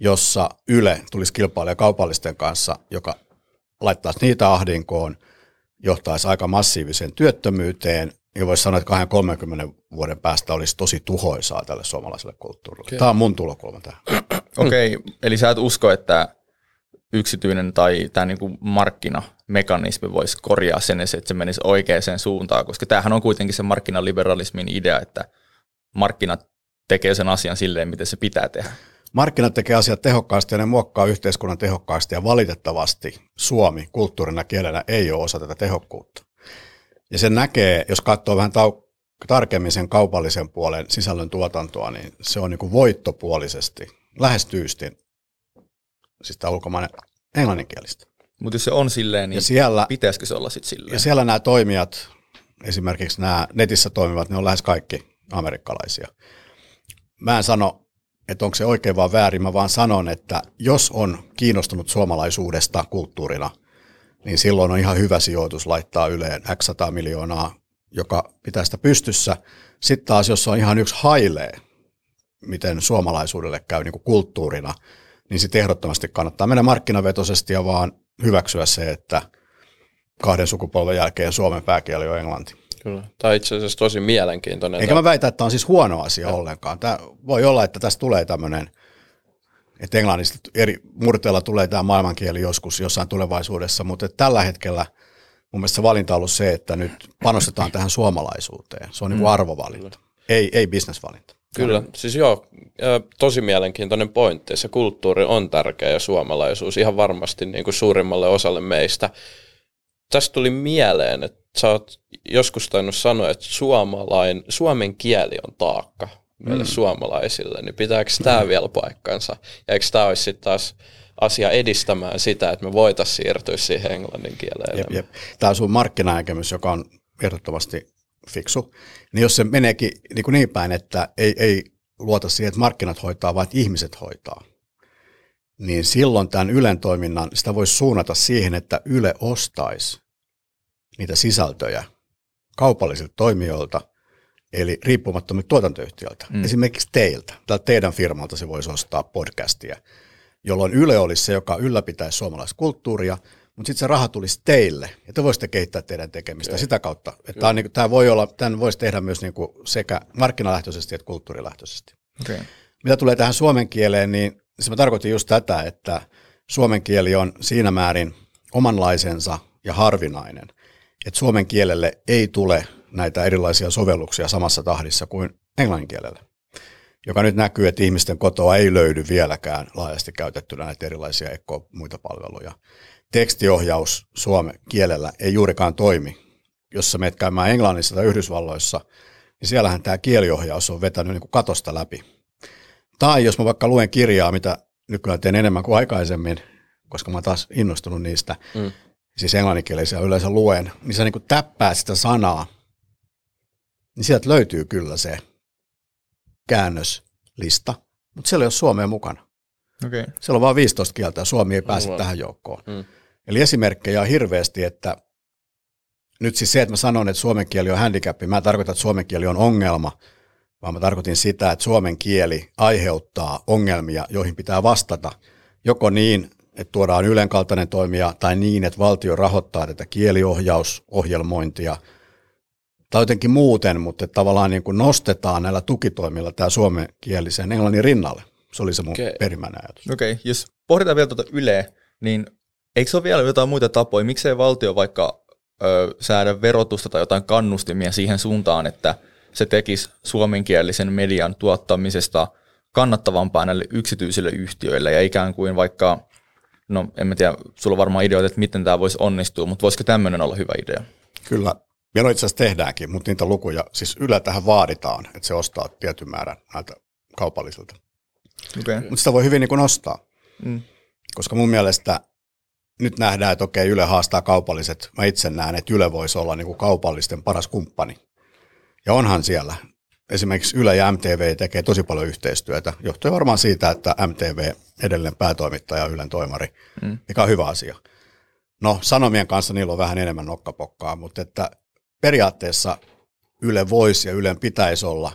jossa Yle tulisi kilpailemaan kaupallisten kanssa, joka laittaisi niitä ahdinkoon, johtaisi aika massiiviseen työttömyyteen niin voisi sanoa, että 30 vuoden päästä olisi tosi tuhoisaa tälle suomalaiselle kulttuurille. Okay. Tämä on mun tulokulma tähän. (clears throat) Okei, okay, eli sä et usko, että yksityinen tai tämä niinku markkinamekanismi voisi korjaa sen, että se menisi oikeaan suuntaan, koska tämähän on kuitenkin se markkinaliberalismin idea, että markkinat tekee sen asian silleen, miten se pitää tehdä. Markkinat tekee asiat tehokkaasti ja ne muokkaa yhteiskunnan tehokkaasti ja valitettavasti Suomi kulttuurina kielenä ei ole osa tätä tehokkuutta. Ja sen näkee, jos katsoo vähän tau- tarkemmin sen kaupallisen puolen sisällön tuotantoa, niin se on niin kuin voittopuolisesti, lähes tyystin, siis tämä ulkomainen englanninkielistä. Mutta jos se on silleen, niin Ja siellä, pitäisikö se olla sitten silleen? ja siellä nämä toimijat, esimerkiksi nämä netissä toimivat, ne on lähes kaikki amerikkalaisia. Mä en sano, että onko se oikein vai väärin, mä vaan sanon, että jos on kiinnostunut suomalaisuudesta kulttuurina, niin silloin on ihan hyvä sijoitus laittaa Yleen X 100 miljoonaa, joka pitää sitä pystyssä. Sitten taas, jos on ihan yksi hailee, miten suomalaisuudelle käy niin kuin kulttuurina, niin sitten ehdottomasti kannattaa mennä markkinavetoisesti ja vaan hyväksyä se, että kahden sukupolven jälkeen Suomen pääkieli on englanti. Kyllä. Tämä on itse asiassa tosi mielenkiintoinen. Eikä mä väitä, että tämä on siis huono asia ja. ollenkaan. Tämä voi olla, että tästä tulee tämmöinen, että englannista eri murteella tulee tämä maailmankieli joskus jossain tulevaisuudessa, mutta tällä hetkellä mun mielestä se valinta on ollut se, että nyt panostetaan tähän suomalaisuuteen. Se on niin kuin arvovalinta, ei, ei bisnesvalinta. Kyllä, siis joo, tosi mielenkiintoinen pointti. Se kulttuuri on tärkeä ja suomalaisuus ihan varmasti niin kuin suurimmalle osalle meistä. Tästä tuli mieleen, että sä oot joskus tainnut sanoa, että suomalain, suomen kieli on taakka meille mm. suomalaisille, niin pitääkö tämä mm. vielä paikkansa? Ja eikö tämä olisi sitten taas asia edistämään sitä, että me voitaisiin siirtyä siihen englannin kieleen? Jep, jep. Tämä on sun markkinanäkemys, joka on ehdottomasti fiksu. Niin jos se meneekin niin, kuin niin päin, että ei, ei luota siihen, että markkinat hoitaa, vaan että ihmiset hoitaa, niin silloin tämän Ylen toiminnan, sitä voisi suunnata siihen, että Yle ostaisi niitä sisältöjä kaupallisilta toimijoilta, eli riippumattomilta tuotantoyhtiöiltä. Mm. Esimerkiksi teiltä, tältä teidän firmalta se voisi ostaa podcastia, jolloin Yle olisi se, joka ylläpitäisi suomalaista kulttuuria, mutta sitten se raha tulisi teille, ja te voisitte kehittää teidän tekemistä sitä kautta. Että tämä, on, niin, tämä voi olla, tämän voisi tehdä myös niin kuin sekä markkinalähtöisesti että kulttuurilähtöisesti. Okay. Mitä tulee tähän suomen kieleen, niin se mä tarkoitin just tätä, että suomen kieli on siinä määrin omanlaisensa ja harvinainen, että suomen kielelle ei tule näitä erilaisia sovelluksia samassa tahdissa kuin englannin kielelle, joka nyt näkyy, että ihmisten kotoa ei löydy vieläkään laajasti käytettynä näitä erilaisia ekko muita palveluja. Tekstiohjaus suomen kielellä ei juurikaan toimi. Jos sä menet käymään Englannissa tai Yhdysvalloissa, niin siellähän tämä kieliohjaus on vetänyt niin kuin katosta läpi. Tai jos mä vaikka luen kirjaa, mitä nykyään teen enemmän kuin aikaisemmin, koska mä oon taas innostunut niistä, mm. siis englanninkielisiä yleensä luen, niin sä niin kuin täppää sitä sanaa, niin sieltä löytyy kyllä se käännöslista, mutta siellä ei ole suomea mukana. Okay. Siellä on vain 15 kieltä ja suomi ei pääse tähän joukkoon. Mm. Eli esimerkkejä on hirveästi, että nyt siis se, että mä sanon, että suomen kieli on handicap, mä en tarkoita, että suomen kieli on ongelma, vaan mä tarkoitin sitä, että suomen kieli aiheuttaa ongelmia, joihin pitää vastata. Joko niin, että tuodaan Ylen kaltainen toimija, tai niin, että valtio rahoittaa tätä kieliohjausohjelmointia, tai jotenkin muuten, mutta tavallaan niin kuin nostetaan näillä tukitoimilla tämä suomenkielisen englannin rinnalle. Se oli se mun okay. perimmäinen ajatus. Okei, okay. jos pohditaan vielä tuota Yleä, niin eikö se ole vielä jotain muita tapoja? Miksei valtio vaikka ö, säädä verotusta tai jotain kannustimia siihen suuntaan, että se tekisi suomenkielisen median tuottamisesta kannattavampaa näille yksityisille yhtiöille ja ikään kuin vaikka, no en mä tiedä, sulla on varmaan ideoita, että miten tämä voisi onnistua, mutta voisiko tämmöinen olla hyvä idea? Kyllä, Vielä itse asiassa tehdäänkin, mutta niitä lukuja, siis Yle tähän vaaditaan, että se ostaa tietyn määrän näiltä kaupallisilta. Okay. Mutta sitä voi hyvin niin kuin ostaa, mm. koska mun mielestä nyt nähdään, että okei, Yle haastaa kaupalliset. Mä itse näen, että Yle voisi olla niin kuin kaupallisten paras kumppani. Ja onhan siellä. Esimerkiksi Yle ja MTV tekee tosi paljon yhteistyötä, johtuen varmaan siitä, että MTV edelleen päätoimittaja Ylen toimari, mm. mikä on hyvä asia. No, Sanomien kanssa niillä on vähän enemmän nokkapokkaa, mutta että periaatteessa Yle voisi ja Ylen pitäisi olla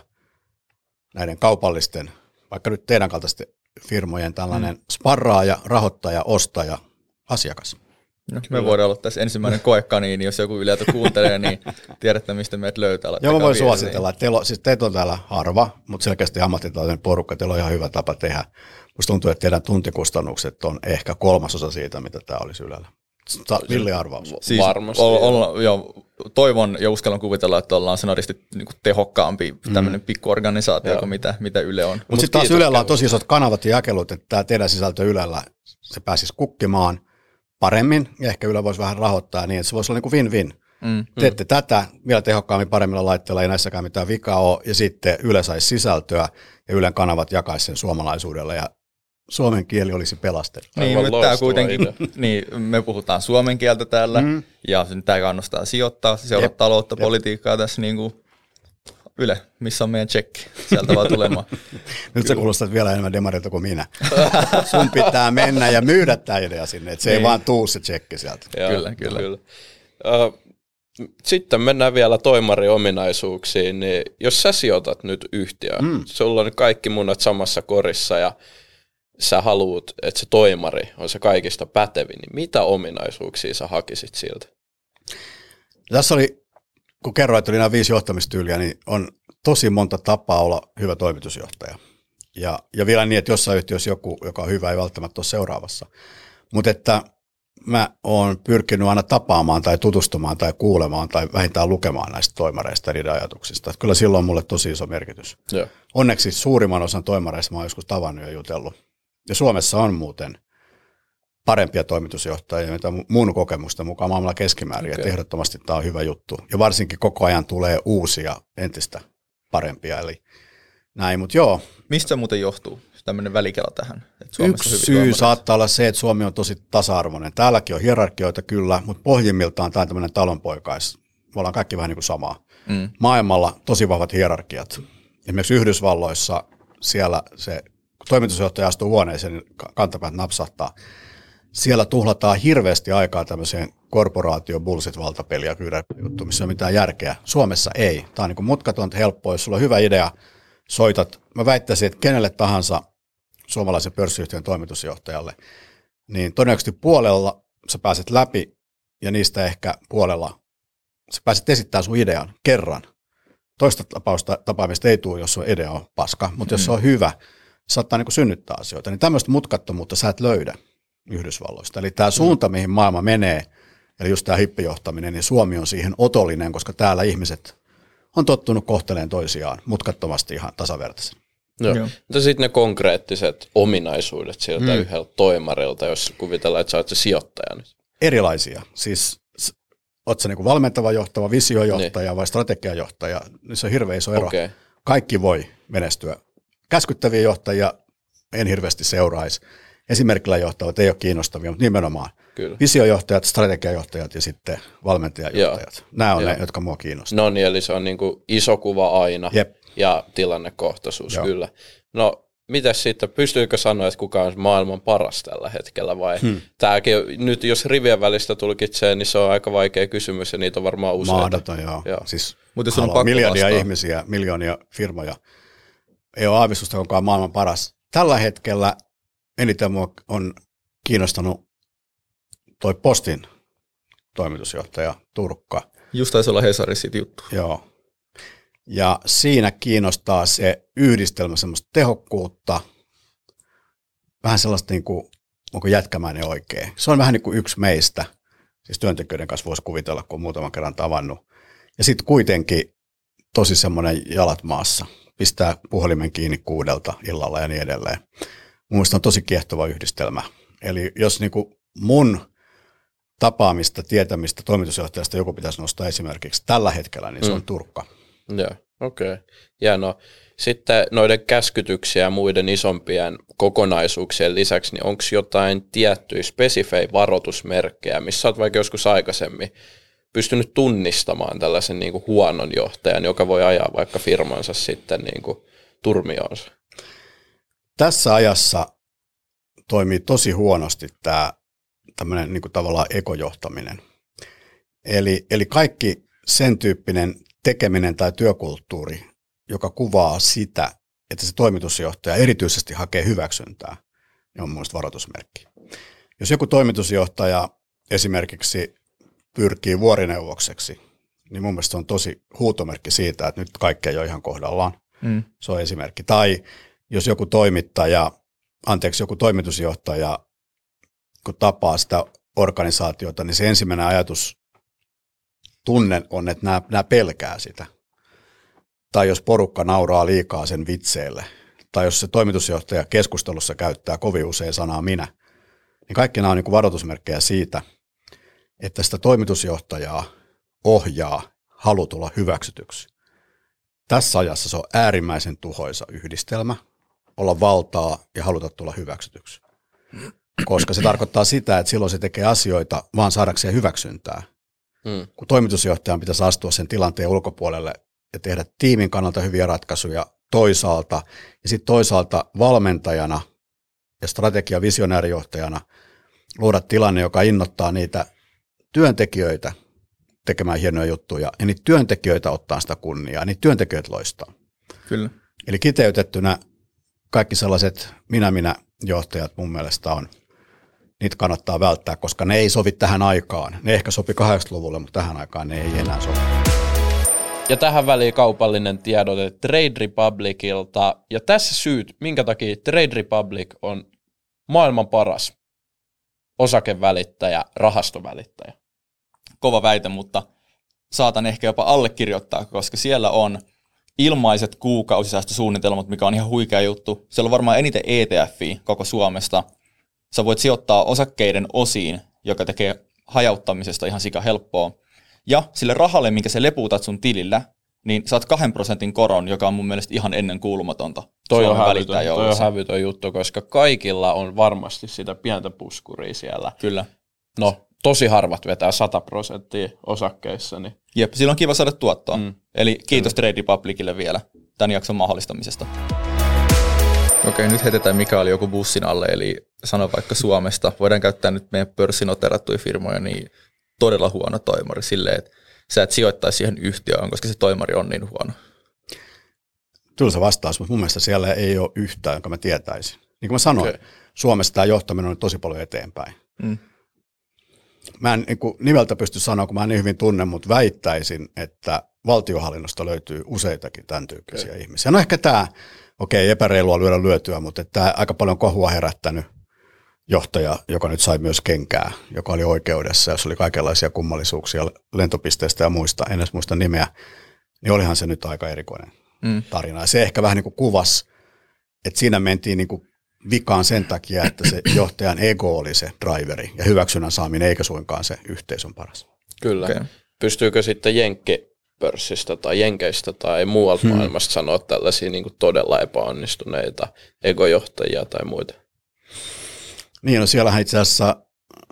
näiden kaupallisten, vaikka nyt teidän kaltaisten firmojen tällainen mm. sparraaja, rahoittaja, ostaja, asiakas. No, me voidaan olla tässä ensimmäinen koekaniini, jos joku Yleltä kuuntelee, niin tiedätte, mistä meidät löytää. Joo, mä voin suositella. Teillä on, siis teitä on täällä harva, mutta selkeästi ammattitaitoinen porukka. Teillä on ihan hyvä tapa tehdä. Musta tuntuu, että teidän tuntikustannukset on ehkä kolmasosa siitä, mitä tämä olisi Ylellä. Villi arvaus. Siis Varmasti. Olla, olla, joo, toivon ja uskallan kuvitella, että ollaan senaristi niin tehokkaampi tämmöinen mm. pikkuorganisaatio joo. kuin mitä, mitä Yle on. Mutta Mut sitten taas Ylellä on tosi isot kanavat ja jakelut, että tämä teidän sisältö Ylellä, se pääsisi kukkimaan paremmin ja ehkä Yle voisi vähän rahoittaa niin, että se voisi olla niin kuin win-win. Mm. Teette tätä vielä tehokkaammin paremmilla laitteilla, ei näissäkään mitään vikaa ole, ja sitten Yle saisi sisältöä, ja Ylen kanavat jakaisi sen suomalaisuudella, ja suomen kieli olisi pelastettu. Niin, mutta tämä kuitenkin, (laughs) niin, me puhutaan suomen kieltä täällä, mm. ja tämä kannustaa sijoittaa, seurata taloutta, jep. politiikkaa tässä niin kuin Yle, missä on meidän tsekki? Sieltä vaan tulemaan. (laughs) Nyt se kuulostaa vielä enemmän demarilta kuin minä. (laughs) Sun pitää mennä ja myydä tämä idea sinne, että se niin. ei vaan tuu se tsekki sieltä. Joo, kyllä, kyllä. kyllä. Uh, sitten mennään vielä toimariominaisuuksiin, niin jos sä sijoitat nyt yhtiöön, mm. sulla on kaikki munat samassa korissa ja sä haluat, että se toimari on se kaikista pätevin, niin mitä ominaisuuksia sä hakisit siltä? Tässä oli kun kerroit, että oli nämä viisi johtamistyyliä, niin on tosi monta tapaa olla hyvä toimitusjohtaja. Ja, ja vielä niin, että jossain yhtiössä joku, joka on hyvä, ei välttämättä ole seuraavassa. Mutta että mä oon pyrkinyt aina tapaamaan tai tutustumaan tai kuulemaan tai vähintään lukemaan näistä toimareista ja niiden ajatuksista. Että kyllä silloin on mulle tosi iso merkitys. Ja. Onneksi suurimman osan toimareista mä oon joskus tavannut ja jutellut. Ja Suomessa on muuten parempia toimitusjohtajia, mitä mun kokemusta mukaan maailmalla keskimäärin, okay. että ehdottomasti tämä on hyvä juttu. Ja varsinkin koko ajan tulee uusia, entistä parempia, eli näin, mutta joo. Mistä muuten johtuu tämmöinen välikela tähän? Että Yksi on syy saattaa olla se, että Suomi on tosi tasa-arvoinen. Täälläkin on hierarkioita kyllä, mutta pohjimmiltaan tämä on tämmöinen talonpoikais. Me ollaan kaikki vähän niin kuin samaa. Mm. Maailmalla tosi vahvat hierarkiat. Esimerkiksi Yhdysvalloissa siellä se toimitusjohtaja astuu huoneeseen, niin kantapäät napsahtaa siellä tuhlataan hirveästi aikaa tämmöiseen korporaatio bullshit valtapeliä juttu, missä on mitään järkeä. Suomessa ei. Tämä on niin mutkatonta, helppoa. Jos sulla on hyvä idea, soitat. Mä väittäisin, että kenelle tahansa suomalaisen pörssiyhtiön toimitusjohtajalle, niin todennäköisesti puolella sä pääset läpi ja niistä ehkä puolella sä pääset esittämään sun idean kerran. Toista tapausta, tapaamista ei tule, jos sun idea on paska, mutta mm. jos se on hyvä, saattaa niin synnyttää asioita. Niin tämmöistä mutkattomuutta sä et löydä. Yhdysvalloista. Eli tämä suunta, mihin maailma menee, eli just tämä hippijohtaminen, niin Suomi on siihen otollinen, koska täällä ihmiset on tottunut kohteleen toisiaan mutkattomasti ihan tasavertaisesti. Joo. Joo. Mutta sitten ne konkreettiset ominaisuudet sieltä mm. yhdeltä toimarilta, jos kuvitellaan, että sä oot se sijoittaja nyt. Erilaisia. Siis oot sä niinku valmentava johtava, visiojohtaja niin. vai strategiajohtaja, niin se on hirveän iso ero. Okay. Kaikki voi menestyä. Käskyttäviä johtajia en hirveästi seuraisi esimerkillä johtavat ei ole kiinnostavia, mutta nimenomaan Kyllä. visiojohtajat, strategiajohtajat ja sitten valmentajajohtajat. Joo. Nämä on Joo. ne, jotka mua kiinnostavat. No niin, eli se on niin kuin iso kuva aina Jep. ja tilannekohtaisuus, Joo. kyllä. No mitäs sitten, pystyykö sanoa, että kuka on maailman paras tällä hetkellä vai hmm. tämäkin, nyt jos rivien välistä tulkitsee, niin se on aika vaikea kysymys ja niitä on varmaan useita. Mahdoton, joo. joo. Siis Mutta on pakko miljardia vastaa. ihmisiä, miljoonia firmoja. Ei ole aavistusta, kuka on maailman paras. Tällä hetkellä eniten mua on kiinnostanut toi Postin toimitusjohtaja Turkka. Just taisi olla Hesarissa juttu. Joo. Ja siinä kiinnostaa se yhdistelmä semmoista tehokkuutta, vähän sellaista niin kuin, onko jätkämäinen oikein. Se on vähän niin kuin yksi meistä, siis työntekijöiden kanssa voisi kuvitella, kun on muutaman kerran tavannut. Ja sitten kuitenkin tosi semmoinen jalat maassa, pistää puhelimen kiinni kuudelta illalla ja niin edelleen mun on tosi kiehtova yhdistelmä. Eli jos niin kuin mun tapaamista, tietämistä toimitusjohtajasta joku pitäisi nostaa esimerkiksi tällä hetkellä, niin se mm. on Turkka. Joo, okei. Okay. no Sitten noiden käskytyksiä ja muiden isompien kokonaisuuksien lisäksi, niin onko jotain tiettyjä spesifejä varoitusmerkkejä, missä olet vaikka joskus aikaisemmin pystynyt tunnistamaan tällaisen niin kuin huonon johtajan, joka voi ajaa vaikka firmansa sitten niin kuin turmioonsa? tässä ajassa toimii tosi huonosti tämä tämmöinen niin tavallaan ekojohtaminen. Eli, eli kaikki sen tyyppinen tekeminen tai työkulttuuri, joka kuvaa sitä, että se toimitusjohtaja erityisesti hakee hyväksyntää, niin on mielestäni varoitusmerkki. Jos joku toimitusjohtaja esimerkiksi pyrkii vuorineuvokseksi, niin mun mielestä se on tosi huutomerkki siitä, että nyt kaikki ei ole ihan kohdallaan. Mm. Se on esimerkki. Tai jos joku toimittaja, anteeksi, joku toimitusjohtaja, kun tapaa sitä organisaatiota, niin se ensimmäinen ajatus tunne on, että nämä, nämä pelkää sitä. Tai jos porukka nauraa liikaa sen vitseille, tai jos se toimitusjohtaja keskustelussa käyttää kovin usein sanaa minä, niin kaikki nämä on niin varoitusmerkkejä siitä, että sitä toimitusjohtajaa ohjaa halu tulla hyväksytyksi. Tässä ajassa se on äärimmäisen tuhoisa yhdistelmä, olla valtaa ja haluta tulla hyväksytyksi. Koska se tarkoittaa sitä, että silloin se tekee asioita vaan saadakseen hyväksyntää. Hmm. Kun toimitusjohtajan pitäisi astua sen tilanteen ulkopuolelle ja tehdä tiimin kannalta hyviä ratkaisuja toisaalta, ja sitten toisaalta valmentajana ja strategia visionäärijohtajana luoda tilanne, joka innottaa niitä työntekijöitä tekemään hienoja juttuja, ja niitä työntekijöitä ottaa sitä kunniaa, niitä työntekijöitä loistaa. Kyllä. Eli kiteytettynä kaikki sellaiset minä-minä johtajat mun mielestä on, niitä kannattaa välttää, koska ne ei sovi tähän aikaan. Ne ehkä sopi 80-luvulle, mutta tähän aikaan ne ei enää sovi. Ja tähän väliin kaupallinen tiedote Trade Republicilta. Ja tässä syyt, minkä takia Trade Republic on maailman paras osakevälittäjä, rahastovälittäjä. Kova väite, mutta saatan ehkä jopa allekirjoittaa, koska siellä on ilmaiset kuukausisäästösuunnitelmat, mikä on ihan huikea juttu. Siellä on varmaan eniten etf koko Suomesta. Sä voit sijoittaa osakkeiden osiin, joka tekee hajauttamisesta ihan sika helppoa. Ja sille rahalle, minkä se lepuutat sun tilillä, niin saat kahden prosentin koron, joka on mun mielestä ihan ennen kuulumatonta. Toi on, hävytön, toi on hävytön juttu, koska kaikilla on varmasti sitä pientä puskuria siellä. Kyllä. No, tosi harvat vetää 100 prosenttia osakkeissa. Niin. Jep, silloin on kiva saada tuottoa. Mm. Eli kiitos Trade Republicille vielä tämän jakson mahdollistamisesta. Okei, nyt heitetään mikä oli joku bussin alle, eli sano vaikka Suomesta. Voidaan käyttää nyt meidän pörssinoterattuja firmoja, niin todella huono toimari silleen, että sä et sijoittaisi siihen yhtiöön, koska se toimari on niin huono. Tylsä vastaus, mutta mun mielestä siellä ei ole yhtään, jonka mä tietäisin. Niin kuin mä sanoin, okay. Suomessa tämä johtaminen on tosi paljon eteenpäin. Mm. Mä en niin nimeltä pysty sanoa, kun mä en niin hyvin tunne, mutta väittäisin, että valtiohallinnosta löytyy useitakin tämän tyyppisiä okay. ihmisiä. No ehkä tämä, okei, okay, epäreilua lyödä lyötyä, mutta tämä aika paljon kohua herättänyt johtaja, joka nyt sai myös kenkää, joka oli oikeudessa, jos oli kaikenlaisia kummallisuuksia lentopisteistä ja muista, en edes muista nimeä, niin olihan se nyt aika erikoinen mm. tarina. Ja se ehkä vähän niin kuin kuvasi, että siinä mentiin niin kuin vikaan sen takia, että se (clears throat) johtajan ego oli se driveri ja hyväksynnän saaminen eikä suinkaan se yhteisön paras. Kyllä. Okay. Pystyykö sitten Jenkki pörssistä tai Jenkeistä tai muualta hmm. maailmasta sanoa tällaisia niin kuin todella epäonnistuneita egojohtajia tai muita? Niin, no siellähän itse asiassa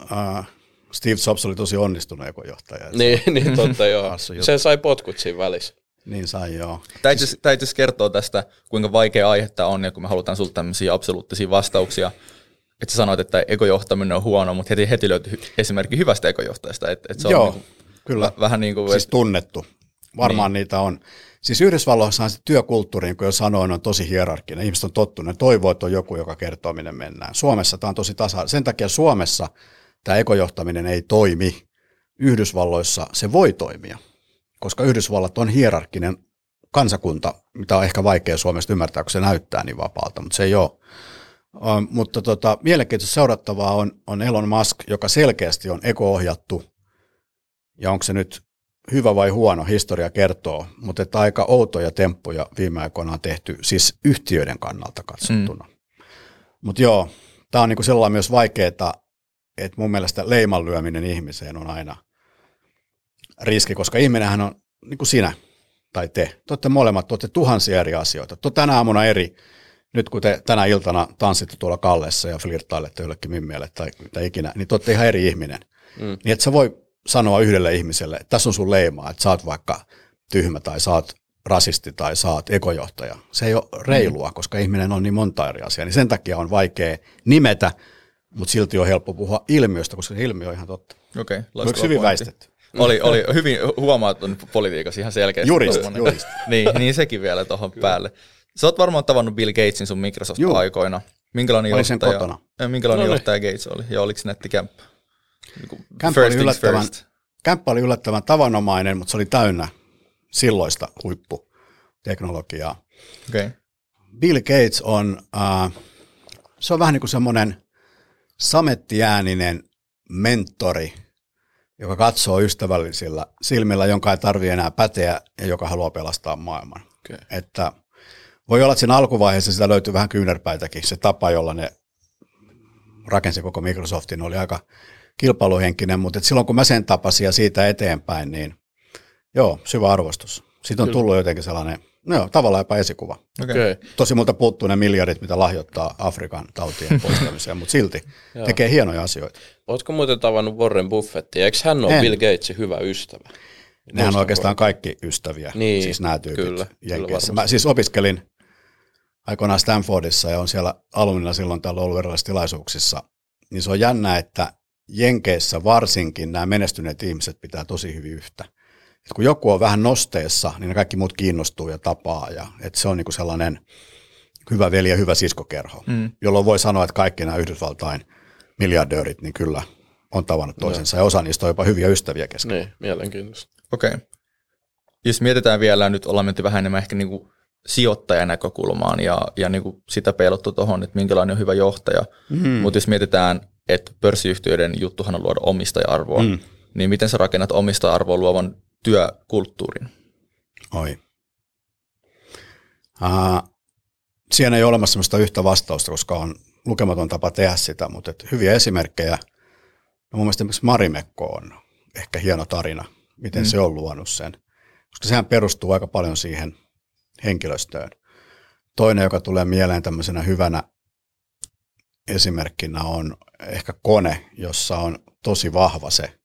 uh, Steve Jobs oli tosi onnistunut ekojohtaja. (laughs) Niin, niin totta joo. (laughs) Se sai potkut siinä välissä. Niin sai, joo. Tämä itse kertoo tästä, kuinka vaikea aihe tämä on, ja kun me halutaan sulta tämmöisiä absoluuttisia vastauksia, että sä sanoit, että ekojohtaminen on huono, mutta heti, heti löytyi esimerkki hyvästä ekojohtajasta. Että, että se joo, on niin kuin, kyllä. Vähän niin kuin, siis tunnettu. Varmaan niin. niitä on. Siis Yhdysvalloissa on se työkulttuuri, niin kuin jo sanoin, on tosi hierarkkinen. Ihmiset on tottuneet, ne toivoo, että on joku, joka kertoo, minne mennään. Suomessa tämä on tosi tasa. Sen takia Suomessa tämä ekojohtaminen ei toimi. Yhdysvalloissa se voi toimia, koska Yhdysvallat on hierarkkinen kansakunta, mitä on ehkä vaikea Suomesta ymmärtää, kun se näyttää niin vapaalta, mutta se ei ole. Um, mutta tota, mielenkiintoista seurattavaa on, on Elon Musk, joka selkeästi on eko-ohjattu, ja onko se nyt hyvä vai huono, historia kertoo, mutta että aika outoja temppuja viime aikoina on tehty, siis yhtiöiden kannalta katsottuna. Mm. Mutta joo, tämä on niinku sellainen myös vaikeaa, että mun mielestä leiman lyöminen ihmiseen on aina riski, koska ihminenhän on niin kuin sinä tai te. Te olette molemmat, te olette tuhansia eri asioita. Te tänä aamuna eri, nyt kun te tänä iltana tanssitte tuolla kallessa ja flirttailette jollekin mimmielle tai mitä ikinä, niin te olette ihan eri ihminen. Mm. Niin että sä voi sanoa yhdelle ihmiselle, että tässä on sun leimaa, että sä oot vaikka tyhmä tai saat rasisti tai saat ekojohtaja. Se ei ole reilua, koska ihminen on niin monta eri asiaa. Niin sen takia on vaikea nimetä, mutta silti on helppo puhua ilmiöstä, koska se ilmiö on ihan totta. Okei, okay, hyvin väistetty? Oli, oli hyvin huomattu politiikassa ihan selkeästi. Jurist, jurist. (laughs) niin, niin sekin vielä tuohon päälle. Sä oot varmaan tavannut Bill Gatesin sun Microsoft-aikoina. Minkälainen Olin johtaja, kotona. minkälainen no, johtaja Gates oli ja oliko nettikämppä? Kämppä oli, yllättävän, kämppä oli yllättävän tavanomainen, mutta se oli täynnä silloista huipputeknologiaa. Okay. Bill Gates on, uh, se on vähän niin kuin semmoinen samettiääninen mentori, joka katsoo ystävällisillä silmillä, jonka ei tarvitse enää päteä ja joka haluaa pelastaa maailman. Okay. Että voi olla, että siinä alkuvaiheessa sitä löytyy vähän kyynärpäitäkin. Se tapa, jolla ne rakensi koko Microsoftin, oli aika kilpailuhenkinen, mutta silloin kun mä sen tapasin ja siitä eteenpäin, niin Joo, syvä arvostus. Siitä on Kyllä. tullut jotenkin sellainen, no tavallaan jopa esikuva. Okay. Tosi multa puuttuu ne miljardit, mitä lahjoittaa Afrikan tautien (laughs) poistamiseen, mutta silti tekee hienoja asioita. Oletko muuten tavannut Warren Buffettia? Eikö hän ole en. Bill Gatesin hyvä ystävä? Nehän on oikeastaan kaikki ystäviä, niin, siis nämä tyypit kyllä, Jenkeissä. Kyllä Mä siis opiskelin aikoinaan Stanfordissa ja on siellä alumnilla silloin täällä ollut erilaisissa tilaisuuksissa, niin se on jännä, että Jenkeissä varsinkin nämä menestyneet ihmiset pitää tosi hyvin yhtä. Et kun joku on vähän nosteessa, niin ne kaikki muut kiinnostuu ja tapaa. Ja, että se on niinku sellainen hyvä veli ja hyvä siskokerho, mm. jolloin voi sanoa, että kaikki nämä Yhdysvaltain miljardöörit, niin kyllä on tavannut toisensa. No. Ja osa niistä on jopa hyviä ystäviä kesken. Niin, mielenkiintoista. Okei. Okay. Jos mietitään vielä, nyt ollaan menty vähän enemmän ehkä niinku sijoittajan näkökulmaan ja, ja niinku sitä peilottu tuohon, että minkälainen on hyvä johtaja. Mm. Mutta jos mietitään, että pörssiyhtiöiden juttuhan on luoda omistaja-arvoa, mm. niin miten sä rakennat omistaja-arvoa luovan työkulttuurin? Oi. Uh, siinä ei ole olemassa sellaista yhtä vastausta, koska on lukematon tapa tehdä sitä, mutta et hyviä esimerkkejä. No mun mielestä esimerkiksi Marimekko on ehkä hieno tarina, miten mm. se on luonut sen, koska sehän perustuu aika paljon siihen henkilöstöön. Toinen, joka tulee mieleen tämmöisenä hyvänä esimerkkinä on ehkä kone, jossa on tosi vahva se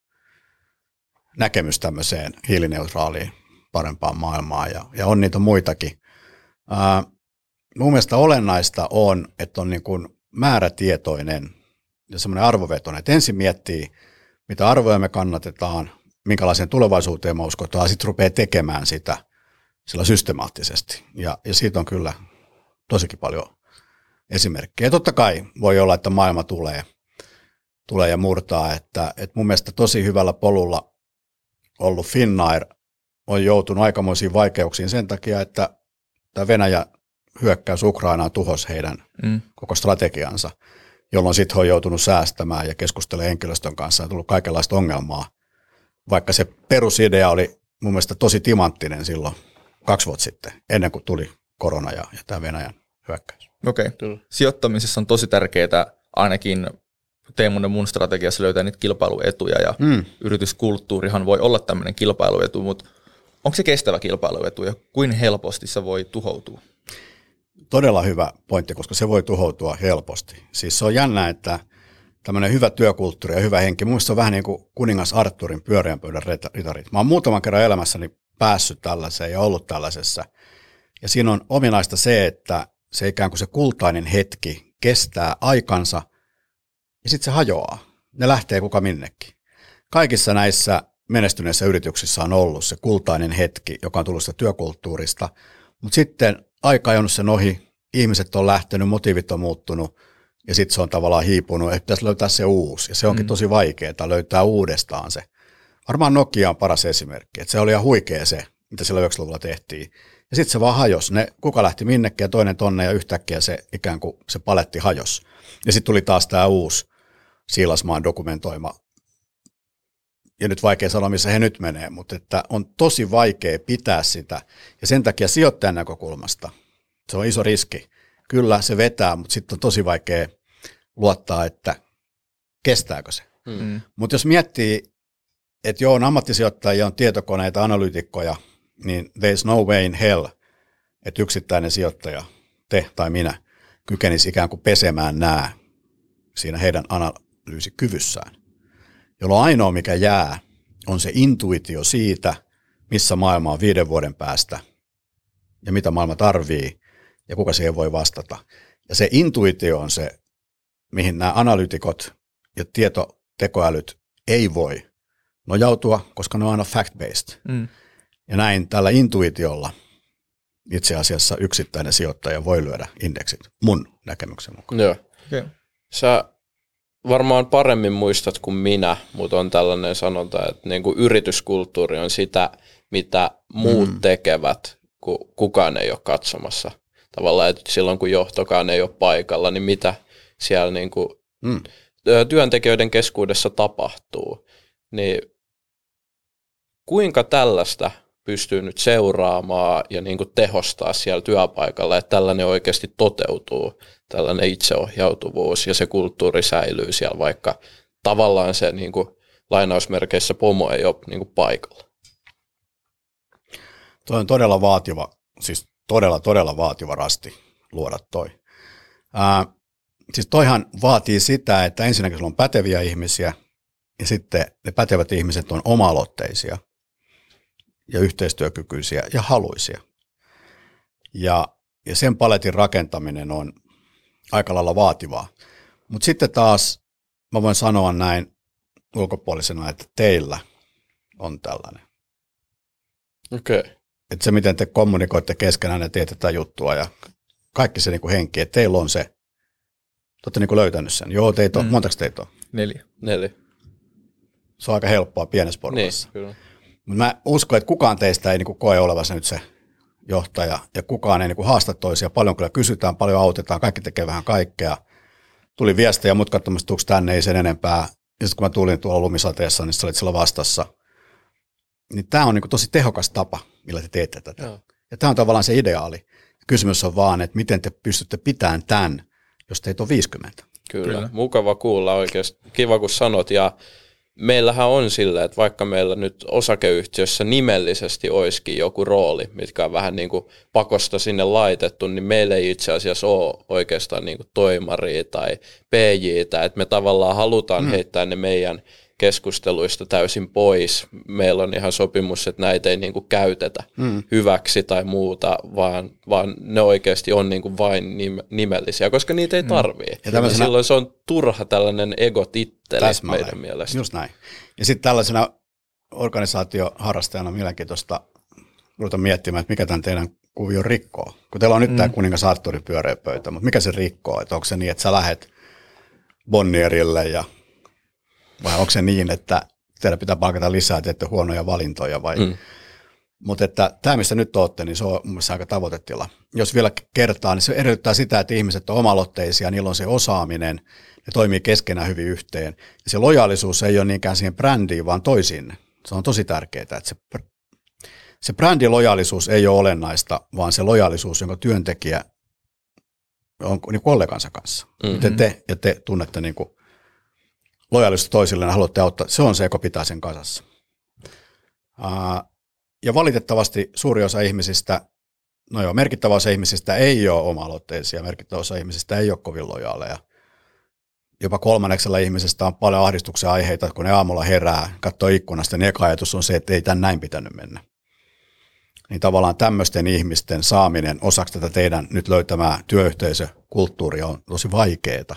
näkemys tämmöiseen hiilineutraaliin parempaan maailmaan ja, ja on niitä muitakin. Ää, mun mielestä olennaista on, että on niin kuin määrätietoinen ja semmoinen arvovetoinen, että ensin miettii, mitä arvoja me kannatetaan, minkälaiseen tulevaisuuteen me uskotaan, sitten rupeaa tekemään sitä sillä systemaattisesti. Ja, ja siitä on kyllä tosikin paljon esimerkkejä. Totta kai voi olla, että maailma tulee, tulee ja murtaa, että, että mun mielestä tosi hyvällä polulla ollut Finnair on joutunut aikamoisiin vaikeuksiin sen takia, että tämä Venäjä hyökkäys Ukrainaan tuhos heidän mm. koko strategiansa, jolloin sitten on joutunut säästämään ja keskustelemaan henkilöstön kanssa ja tullut kaikenlaista ongelmaa. Vaikka se perusidea oli mun mielestä tosi timanttinen silloin kaksi vuotta sitten, ennen kuin tuli korona ja, ja tämä Venäjän hyökkäys. Okei. Okay. Sijoittamisessa on tosi tärkeää ainakin Teemun ja mun strategiassa löytää niitä kilpailuetuja ja mm. yrityskulttuurihan voi olla tämmöinen kilpailuetu, mutta onko se kestävä kilpailuetu ja kuin helposti se voi tuhoutua? Todella hyvä pointti, koska se voi tuhoutua helposti. Siis se on jännä, että tämmöinen hyvä työkulttuuri ja hyvä henki, mun on vähän niin kuin kuningas Arturin pyöreän pöydän ritarit. Mä oon muutaman kerran elämässäni päässyt tällaiseen ja ollut tällaisessa. Ja siinä on ominaista se, että se ikään kuin se kultainen hetki kestää aikansa ja sitten se hajoaa. Ne lähtee kuka minnekin. Kaikissa näissä menestyneissä yrityksissä on ollut se kultainen hetki, joka on tullut sitä työkulttuurista, mutta sitten aika on sen ohi, ihmiset on lähtenyt, motiivit on muuttunut ja sitten se on tavallaan hiipunut, että pitäisi löytää se uusi ja se onkin mm. tosi vaikeaa löytää uudestaan se. Varmaan Nokia on paras esimerkki, että se oli ihan huikea se, mitä sillä 90-luvulla tehtiin. Ja sitten se vaan hajos. Ne, kuka lähti minnekin ja toinen tonne ja yhtäkkiä se ikään kuin se paletti hajos. Ja sitten tuli taas tämä uusi Siilasmaan dokumentoima. Ja nyt vaikea sanoa, missä he nyt menee, mutta että on tosi vaikea pitää sitä. Ja sen takia sijoittajan näkökulmasta se on iso riski. Kyllä se vetää, mutta sitten on tosi vaikea luottaa, että kestääkö se. Mm. Mutta jos miettii, että joo, on ammattisijoittajia, on tietokoneita, analyytikkoja, niin there's no way in hell, että yksittäinen sijoittaja, te tai minä, kykenisi ikään kuin pesemään nämä siinä heidän analyysikyvyssään, jolloin ainoa mikä jää on se intuitio siitä, missä maailma on viiden vuoden päästä ja mitä maailma tarvii ja kuka siihen voi vastata. Ja se intuitio on se, mihin nämä analytikot ja tietotekoälyt ei voi nojautua, koska ne on aina fact-based. Mm. Ja näin tällä intuitiolla itse asiassa yksittäinen sijoittaja voi lyödä indeksit, mun näkemyksen mukaan. Joo. Okay. Sä varmaan paremmin muistat kuin minä, mutta on tällainen sanonta, että niin kuin yrityskulttuuri on sitä, mitä muut mm. tekevät, kun kukaan ei ole katsomassa. Tavallaan, että silloin kun johtokaan ei ole paikalla, niin mitä siellä niin kuin mm. työntekijöiden keskuudessa tapahtuu. Niin kuinka tällaista pystyy nyt seuraamaan ja niin kuin tehostaa siellä työpaikalla, että tällainen oikeasti toteutuu, tällainen itseohjautuvuus ja se kulttuuri säilyy siellä, vaikka tavallaan se niin kuin, lainausmerkeissä pomo ei ole niin kuin paikalla. Toi on todella vaativa, siis todella, todella vaativa rasti luoda toi. Ää, siis toihan vaatii sitä, että ensinnäkin sulla on päteviä ihmisiä, ja sitten ne pätevät ihmiset on oma-aloitteisia ja yhteistyökykyisiä ja haluisia. Ja, ja sen paletin rakentaminen on aika lailla vaativaa. Mutta sitten taas mä voin sanoa näin ulkopuolisena, että teillä on tällainen. Okei. Okay. Että se, miten te kommunikoitte keskenään ja teette tätä juttua ja kaikki se niin kuin henki, että teillä on se. Te olette niin kuin löytänyt sen. Joo, teitä on. Mm. Montako teitä on? Neljä. Neljä. Se on aika helppoa pienessä porukassa. Niin, kyllä. Mutta mä uskon, että kukaan teistä ei niin kuin koe olevansa nyt se johtaja ja kukaan ei niin kuin haasta toisia. Paljon kyllä kysytään, paljon autetaan, kaikki tekee vähän kaikkea. Tuli viestejä mutkattomasti, tuuks tänne, ei sen enempää. Ja sitten kun mä tulin tuolla lumisateessa, niin sä olit siellä vastassa. Niin tämä on niin kuin tosi tehokas tapa, millä te teette tätä. Joo. Ja tämä on tavallaan se ideaali. Kysymys on vaan, että miten te pystytte pitämään tämän, jos teitä on 50. Kyllä. Kyllä. Kyllä. Mukava kuulla oikeasti. Kiva kun sanot. Ja meillähän on silleen, että vaikka meillä nyt osakeyhtiössä nimellisesti olisikin joku rooli, mitkä on vähän niin kuin pakosta sinne laitettu, niin meillä ei itse asiassa ole oikeastaan niin kuin toimaria tai PJtä, että me tavallaan halutaan mm. heittää ne meidän keskusteluista täysin pois. Meillä on ihan sopimus, että näitä ei niin kuin käytetä mm. hyväksi tai muuta, vaan, vaan ne oikeasti on niin kuin vain nim- nimellisiä, koska niitä ei tarvii. Mm. Ja tämmöisenä- silloin se on turha tällainen ego-titteli Täsmälleen. meidän mielestä. Just näin. Ja sitten tällaisena organisaatioharrastajana mielenkiintoista ruveta miettimään, että mikä tämän teidän kuvio rikkoo. Kun teillä on nyt mm. tämä kuningas Arturin pyöreä pöytä, mutta mikä se rikkoo? Että onko se niin, että sä lähet Bonnierille ja vai onko se niin, että teidän pitää palkata lisää, teette huonoja valintoja vai mm. Mutta että tämä, missä nyt olette, niin se on mun aika tavoitetila. Jos vielä kertaa, niin se edellyttää sitä, että ihmiset on omaloitteisia, niillä on se osaaminen, ne toimii keskenään hyvin yhteen. Ja se lojaalisuus ei ole niinkään siihen brändiin, vaan toisinne. Se on tosi tärkeää, että se, se brändilojaalisuus ei ole olennaista, vaan se lojaalisuus, jonka työntekijä on niin kollegansa kanssa. Mm-hmm. Miten te ja te tunnette niin kuin lojaalisuutta toisille ja haluatte auttaa, se on se, joka pitää sen kasassa. Ja valitettavasti suuri osa ihmisistä, no joo, merkittävä osa ihmisistä ei ole oma-aloitteisia, merkittävä osa ihmisistä ei ole kovin lojaaleja. Jopa kolmanneksella ihmisestä on paljon ahdistuksen aiheita, kun ne aamulla herää, katsoo ikkunasta, niin eka ajatus on se, että ei tän näin pitänyt mennä. Niin tavallaan tämmöisten ihmisten saaminen osaksi tätä teidän nyt löytämää työyhteisökulttuuria on tosi vaikeaa.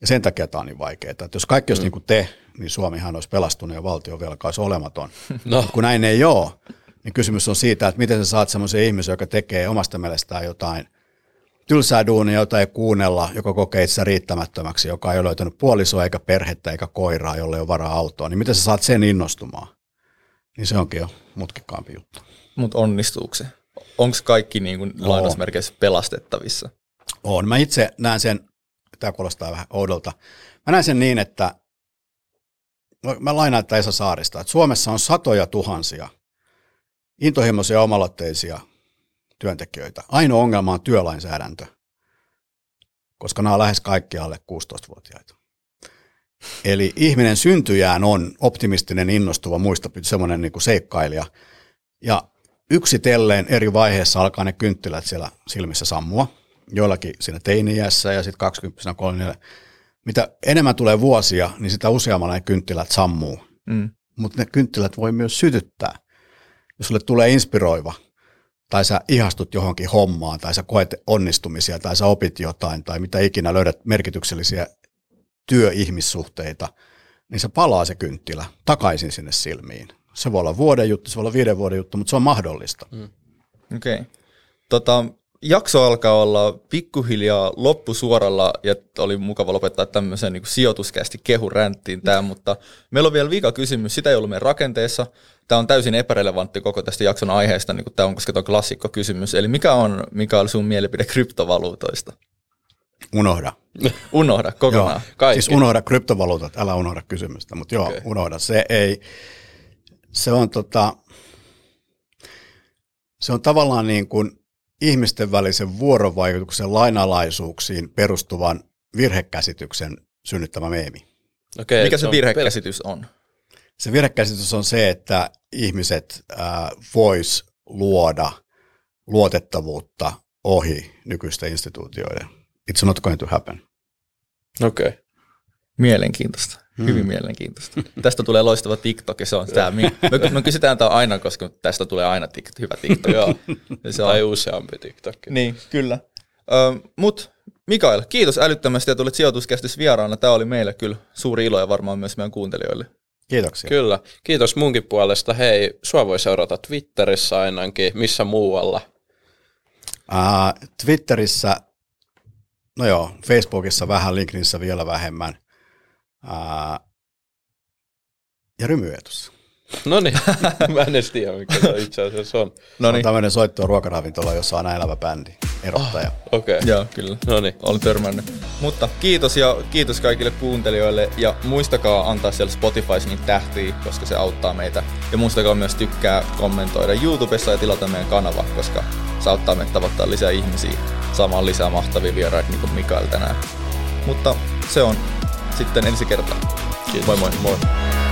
Ja sen takia tämä on niin vaikeaa. Että jos kaikki olisi mm. niin kuin te, niin Suomihan olisi pelastunut ja valtion velka olisi olematon. (laughs) No. Kun näin ei ole, niin kysymys on siitä, että miten sä saat semmoisen ihmisen, joka tekee omasta mielestään jotain tylsää duunia, jota ei kuunnella, joka kokee itse riittämättömäksi, joka ei ole löytänyt puolisoa eikä perhettä eikä koiraa, jolle ei ole varaa autoa, niin miten sä saat sen innostumaan? Niin se onkin jo mutkikkaampi juttu. Mutta onnistuuko se? Onko kaikki niin kuin lainausmerkeissä pelastettavissa? On. Mä itse näen sen, tämä kuulostaa vähän oudolta, mä näen sen niin, että no, mä lainaan tätä Esa Saarista, että Suomessa on satoja tuhansia intohimoisia omaloitteisia työntekijöitä. Ainoa ongelma on työlainsäädäntö, koska nämä on lähes kaikki alle 16-vuotiaita. Eli ihminen syntyjään on optimistinen, innostuva, muista semmoinen niin seikkailija. Ja yksitellen eri vaiheessa alkaa ne kynttilät siellä silmissä sammua. Joillakin siinä teini-iässä ja sitten 20 30 Mitä enemmän tulee vuosia, niin sitä useammalla ne kynttilät sammuu. Mm. Mutta ne kynttilät voi myös sytyttää. Jos sulle tulee inspiroiva, tai sä ihastut johonkin hommaan, tai sä koet onnistumisia, tai sä opit jotain, tai mitä ikinä löydät merkityksellisiä työihmissuhteita, niin se palaa se kynttilä takaisin sinne silmiin. Se voi olla vuoden juttu, se voi olla viiden vuoden juttu, mutta se on mahdollista. Mm. Okei. Okay. Tota, jakso alkaa olla pikkuhiljaa loppusuoralla ja oli mukava lopettaa tämmöisen niin sijoituskästi kehuränttiin tämä, mutta meillä on vielä vika kysymys, sitä ei ollut meidän rakenteessa. Tämä on täysin epärelevantti koko tästä jakson aiheesta, niin kuin tämä on, koska tämä on klassikko kysymys. Eli mikä on, mikä on sun mielipide kryptovaluutoista? Unohda. (laughs) Unohda kokonaan. Kaikki. Siis unohda kryptovaluutat, älä unohda kysymystä, mutta joo, okay. unohda. Se ei, se on tota, se on tavallaan niin kuin ihmisten välisen vuorovaikutuksen lainalaisuuksiin perustuvan virhekäsityksen synnyttämä meemi. Okei, Mikä se on virhekäsitys on? Se virhekäsitys on se, että ihmiset äh, vois luoda luotettavuutta ohi nykyisten instituutioiden. It's not going to happen. Okei. Okay. Mielenkiintoista. Hmm. Hyvin mielenkiintoista. (laughs) tästä tulee loistava TikTok ja se on tämä. Me, me kysytään tämä aina, koska tästä tulee aina TikTok, hyvä TikTok. Joo. (laughs) se on... Tai useampi TikTok. Niin, kyllä. Ö, mut Mikael, kiitos älyttömästi ja tulit sijoituskästys vieraana. Tämä oli meille kyllä suuri ilo ja varmaan myös meidän kuuntelijoille. Kiitoksia. Kyllä. Kiitos munkin puolesta. Hei, sua voi seurata Twitterissä ainakin. Missä muualla? Uh, Twitterissä, no joo, Facebookissa vähän, LinkedInissä vielä vähemmän. Ja rymyetussa. No niin, (laughs) mä en edes tiedä mikä se itse asiassa on. No niin. On tämmöinen soitto ruokaravintola, jossa on elävä bändi, erottaja. Oh, Okei. Okay. Joo, kyllä. No niin. Olen törmännyt. Mutta kiitos ja kiitos kaikille kuuntelijoille ja muistakaa antaa siellä Spotify niin tähtiä, koska se auttaa meitä. Ja muistakaa myös tykkää, kommentoida YouTubessa ja tilata meidän kanava, koska se auttaa meitä tavoittaa lisää ihmisiä saamaan lisää mahtavia vieraita niin kuin Mikael tänään. Mutta se on sitten ensi kertaa. Kiitos. Moi moi. Moi.